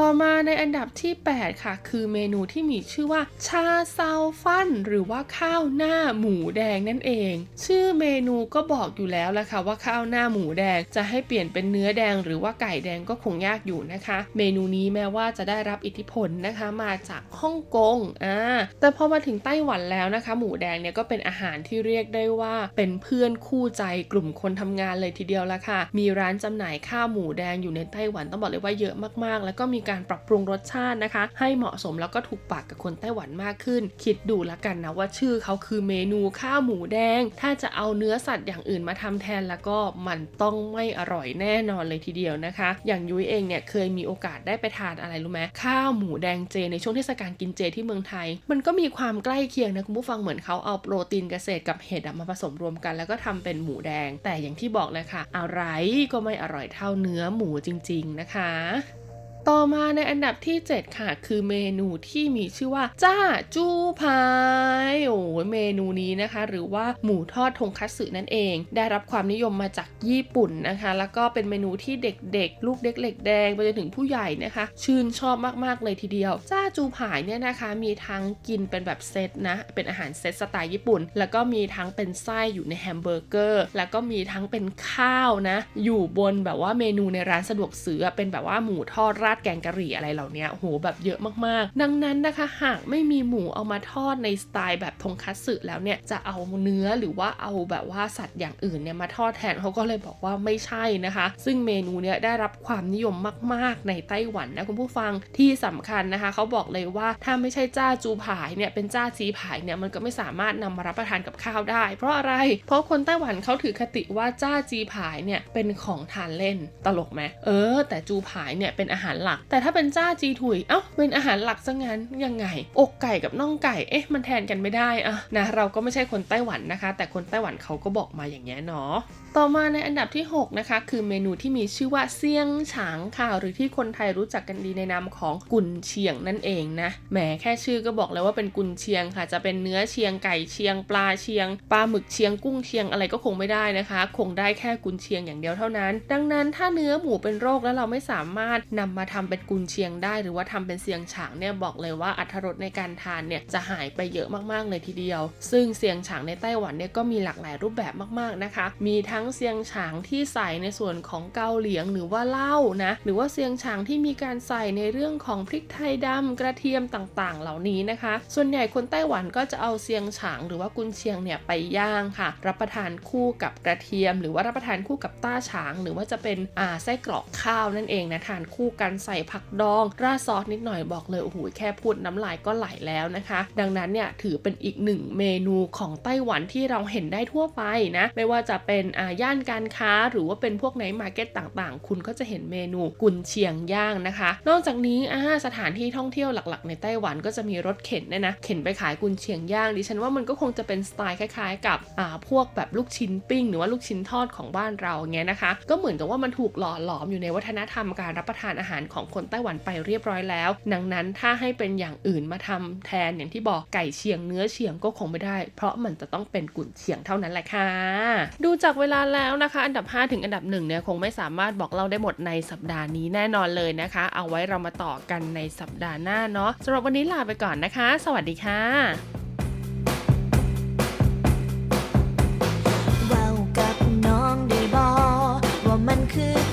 ต่อมาในอันดับที่ 8 ค่ะ คือเมนูที่มีชื่อว่า ชาซาวฟัน หรือว่าข้าวหน้าหมูแดงนั่นเอง ชื่อเมนูก็บอกอยู่แล้วละค่ะว่าข้าวหน้าหมูแดงจะให้เปลี่ยนเป็นเนื้อแดง หรือว่าไก่แดงก็คงยากอยู่นะคะ เมนูนี้แม้ว่าจะได้รับอิทธิพลนะคะมาจากฮ่องกงอ่าแต่พอมาถึงไต้หวันแล้วนะคะ หมูแดงเนี่ยก็เป็นอาหารที่เรียกได้ว่าเป็นเพื่อนคู่ใจกลุ่มคนทำงานเลยทีเดียวละค่ะ มีร้านจำหน่ายข้าวหมูแดงอยู่ในไต้หวันต้องบอกเลยว่าเยอะมากๆ แล้วก็มีการปรับปรุงรสชาตินะคะ ให้เหมาะสมแล้วก็ถูกปากกับคนไต้หวันมากขึ้น คิดดูละกันนะว่าชื่อเขาคือเมนูข้าวหมูแดง ถ้าจะเอาเนื้อสัตว์อย่างอื่นมาทำแทนแล้วก็มันต้องไม่อร่อยแน่นอนเลยทีเดียวนะคะ อย่างยุ้ยเองเนี่ยเคยมีโอกาสได้ไปทานอะไรรู้ไหมข้าวหมูแดงเจ ในช่วงเทศกาลกินเจที่เมืองไทย มันก็มีความใกล้เคียงนะคุณผู้ฟังเหมือนเขาเอาโปรตีนเกษตรกับเห็ดมาผสมรวมกัน แล้วก็ทำเป็นหมูแดง แต่อย่างที่บอกเลยค่ะ อะไรก็ไม่อร่อยเท่าเนื้อหมูจริง ๆ นะคะ ต่อมาในอันดับที่ 7 ค่ะ คือเมนูที่มีชื่อว่า 炸豬排 โอ้เมนูนี้นะคะ หรือว่าหมูทอดทงคัตสึนั่นเอง ได้รับความนิยมมาจากญี่ปุ่นนะคะ แล้วก็เป็นเมนูที่เด็กๆ ลูกเด็กเล็กแดงไปจนถึงผู้ใหญ่นะคะ ชื่นชอบมากๆเลยทีเดียว 炸豬排 เนี่ยนะคะมีทั้งกินเป็นแบบเซตนะ เป็นอาหารเซตสไตล์ญี่ปุ่น แล้วก็มีทั้งเป็นไส้อยู่ในแฮมเบอร์เกอร์แล้วก็มีทั้งเป็นข้าวนะ อยู่บนแบบว่าเมนูในร้านสะดวกซื้อเป็นแบบว่าหมูทอดราดแกงกะหรี่อะไรเหล่านี้โหแบบเยอะมากๆ ดังนั้นนะคะหากไม่มีหมูเอามาทอดในสไตล์แบบทงคัตสึแล้วเนี่ยจะเอาเนื้อหรือว่าเอาแบบว่าสัตว์อย่างอื่นเนี่ยมาทอดแทนเขาก็เลยบอกว่าไม่ใช่นะคะ ซึ่งเมนูเนี่ยได้รับความนิยมมากๆในไต้หวันนะคุณผู้ฟังที่สำคัญนะคะเขาบอกเลยว่าถ้าไม่ใช่จ้าจูผายเนี่ยเป็นจ้าจีผายเนี่ยมันก็ไม่สามารถนำมารับประทานกับข้าวได้ เพราะอะไร เพราะคนไต้หวันเขาถือคติว่าจ้าจีผายเนี่ยเป็นของทานเล่นตลกไหมเออ แต่จูผายเนี่ยเป็นอาหารหลัก แต่ถ้าเป็นจ้าจีถุย เอ้า เป็นอาหารหลักซะงั้นยังไง อกไก่กับน่องไก่ เอ๊ะ มันแทนกันไม่ได้อะนะ เราก็ไม่ใช่คนไต้หวันนะคะ แต่คนไต้หวันเขาก็บอกมาอย่างเงี้เนาะ ต่อมาในอันดับที่ 6 นะคะ คือเมนูที่มีชื่อว่าเซียงฉางค่ะ หรือที่คนไทยรู้จักกันดีในนามของกุนเชียงนั่นเองนะ แหมแค่ชื่อก็บอกแล้วว่าเป็นกุนเชียงค่ะ จะเป็นเนื้อเชียงไก่เชียง ปลาเชียง ปลาหมึกเชียงกุ้งเชียงอะไรก็คงไม่ได้นะคะ คงได้แค่กุนเชียงอย่างเดียวเท่านั้น ดังนั้นถ้าเนื้อหมูเป็นโรคแล้วเราไม่สามารถนำมาทำเป็นกุนเชียงได้ หรือว่าทำเป็นเซียงฉางเนี่ยบอกเลยว่าอัตรสในการทานเนี่ยจะหายไปเยอะมากๆเลยทีเดียว ซึ่งเซียงฉางในไต้หวันเนี่ยก็มีหลากหลายรูปแบบมากๆนะคะ มีทั้งเซียงฉางที่ใส่ในส่วนของเกาเหลียงหรือว่าเหล้านะ หรือว่าเซียงฉางที่มีการใส่ในเรื่องของพริกไทยดำกระเทียมต่างๆ เหล่านี้นะคะ ส่วนใหญ่คนไต้หวันก็จะเอาเซียงฉางหรือว่ากุนเชียงเนี่ยไปย่างค่ะ รับประทานคู่กับกระเทียม หรือว่ารับประทานคู่กับต้าฉาง หรือว่าจะเป็นอ่าไส้กรอกข้าวนั่นเองนะทานคู่กันใส่ผักดอง ราดซอสนิดหน่อยบอกเลยโอ้โหแค่พูดน้ำลายก็ไหลแล้วนะคะ ดังนั้นเนี่ยถือเป็นอีกหนึ่งเมนูของไต้หวันที่เราเห็นได้ทั่วไปนะ ไม่ว่าจะเป็นอาย่านการค้า หรือว่าเป็นพวก night market ต่างๆ คุณก็จะเห็นเมนูกุนเชียงย่างนะคะ นอกจากนี้อาสถานที่ท่องเที่ยวหลักๆ ในไต้หวันก็จะมีรถเข็นเนี่ยนะเข็นไปขายกุนเชียงย่างดิฉันว่ามันก็คงจะเป็นสไตล์คล้ายๆ กับอาพวกแบบลูกชิ้นปิ้ง หรือว่าลูกชิ้นทอดของบ้านเราเงี้ยนะคะ ก็เหมือนกับว่ามันถูกหล่อหลอมอยู่ในวัฒนธรรมการรับประทานอาหารของคนไต้หวันไปเรียบร้อยแล้ว ดังนั้นถ้าให้เป็นอย่างอื่นมาทำแทนอย่างที่บอกไก่เชียงเนื้อเชียงก็คงไม่ได้ เพราะมันจะต้องเป็นกุนเชียงเท่านั้นแหละค่ะ ดูจากเวลาแล้วนะคะ อันดับ 5 ถึงอันดับ1เนี่ยคงไม่สามารถบอกเล่าได้หมดในสัปดาห์นี้แน่นอนเลยนะคะ เอาไว้เรามาต่อกันในสัปดาห์หน้าเนาะสำหรับวันนี้ลาไปก่อนนะคะ สวัสดีค่ะคือ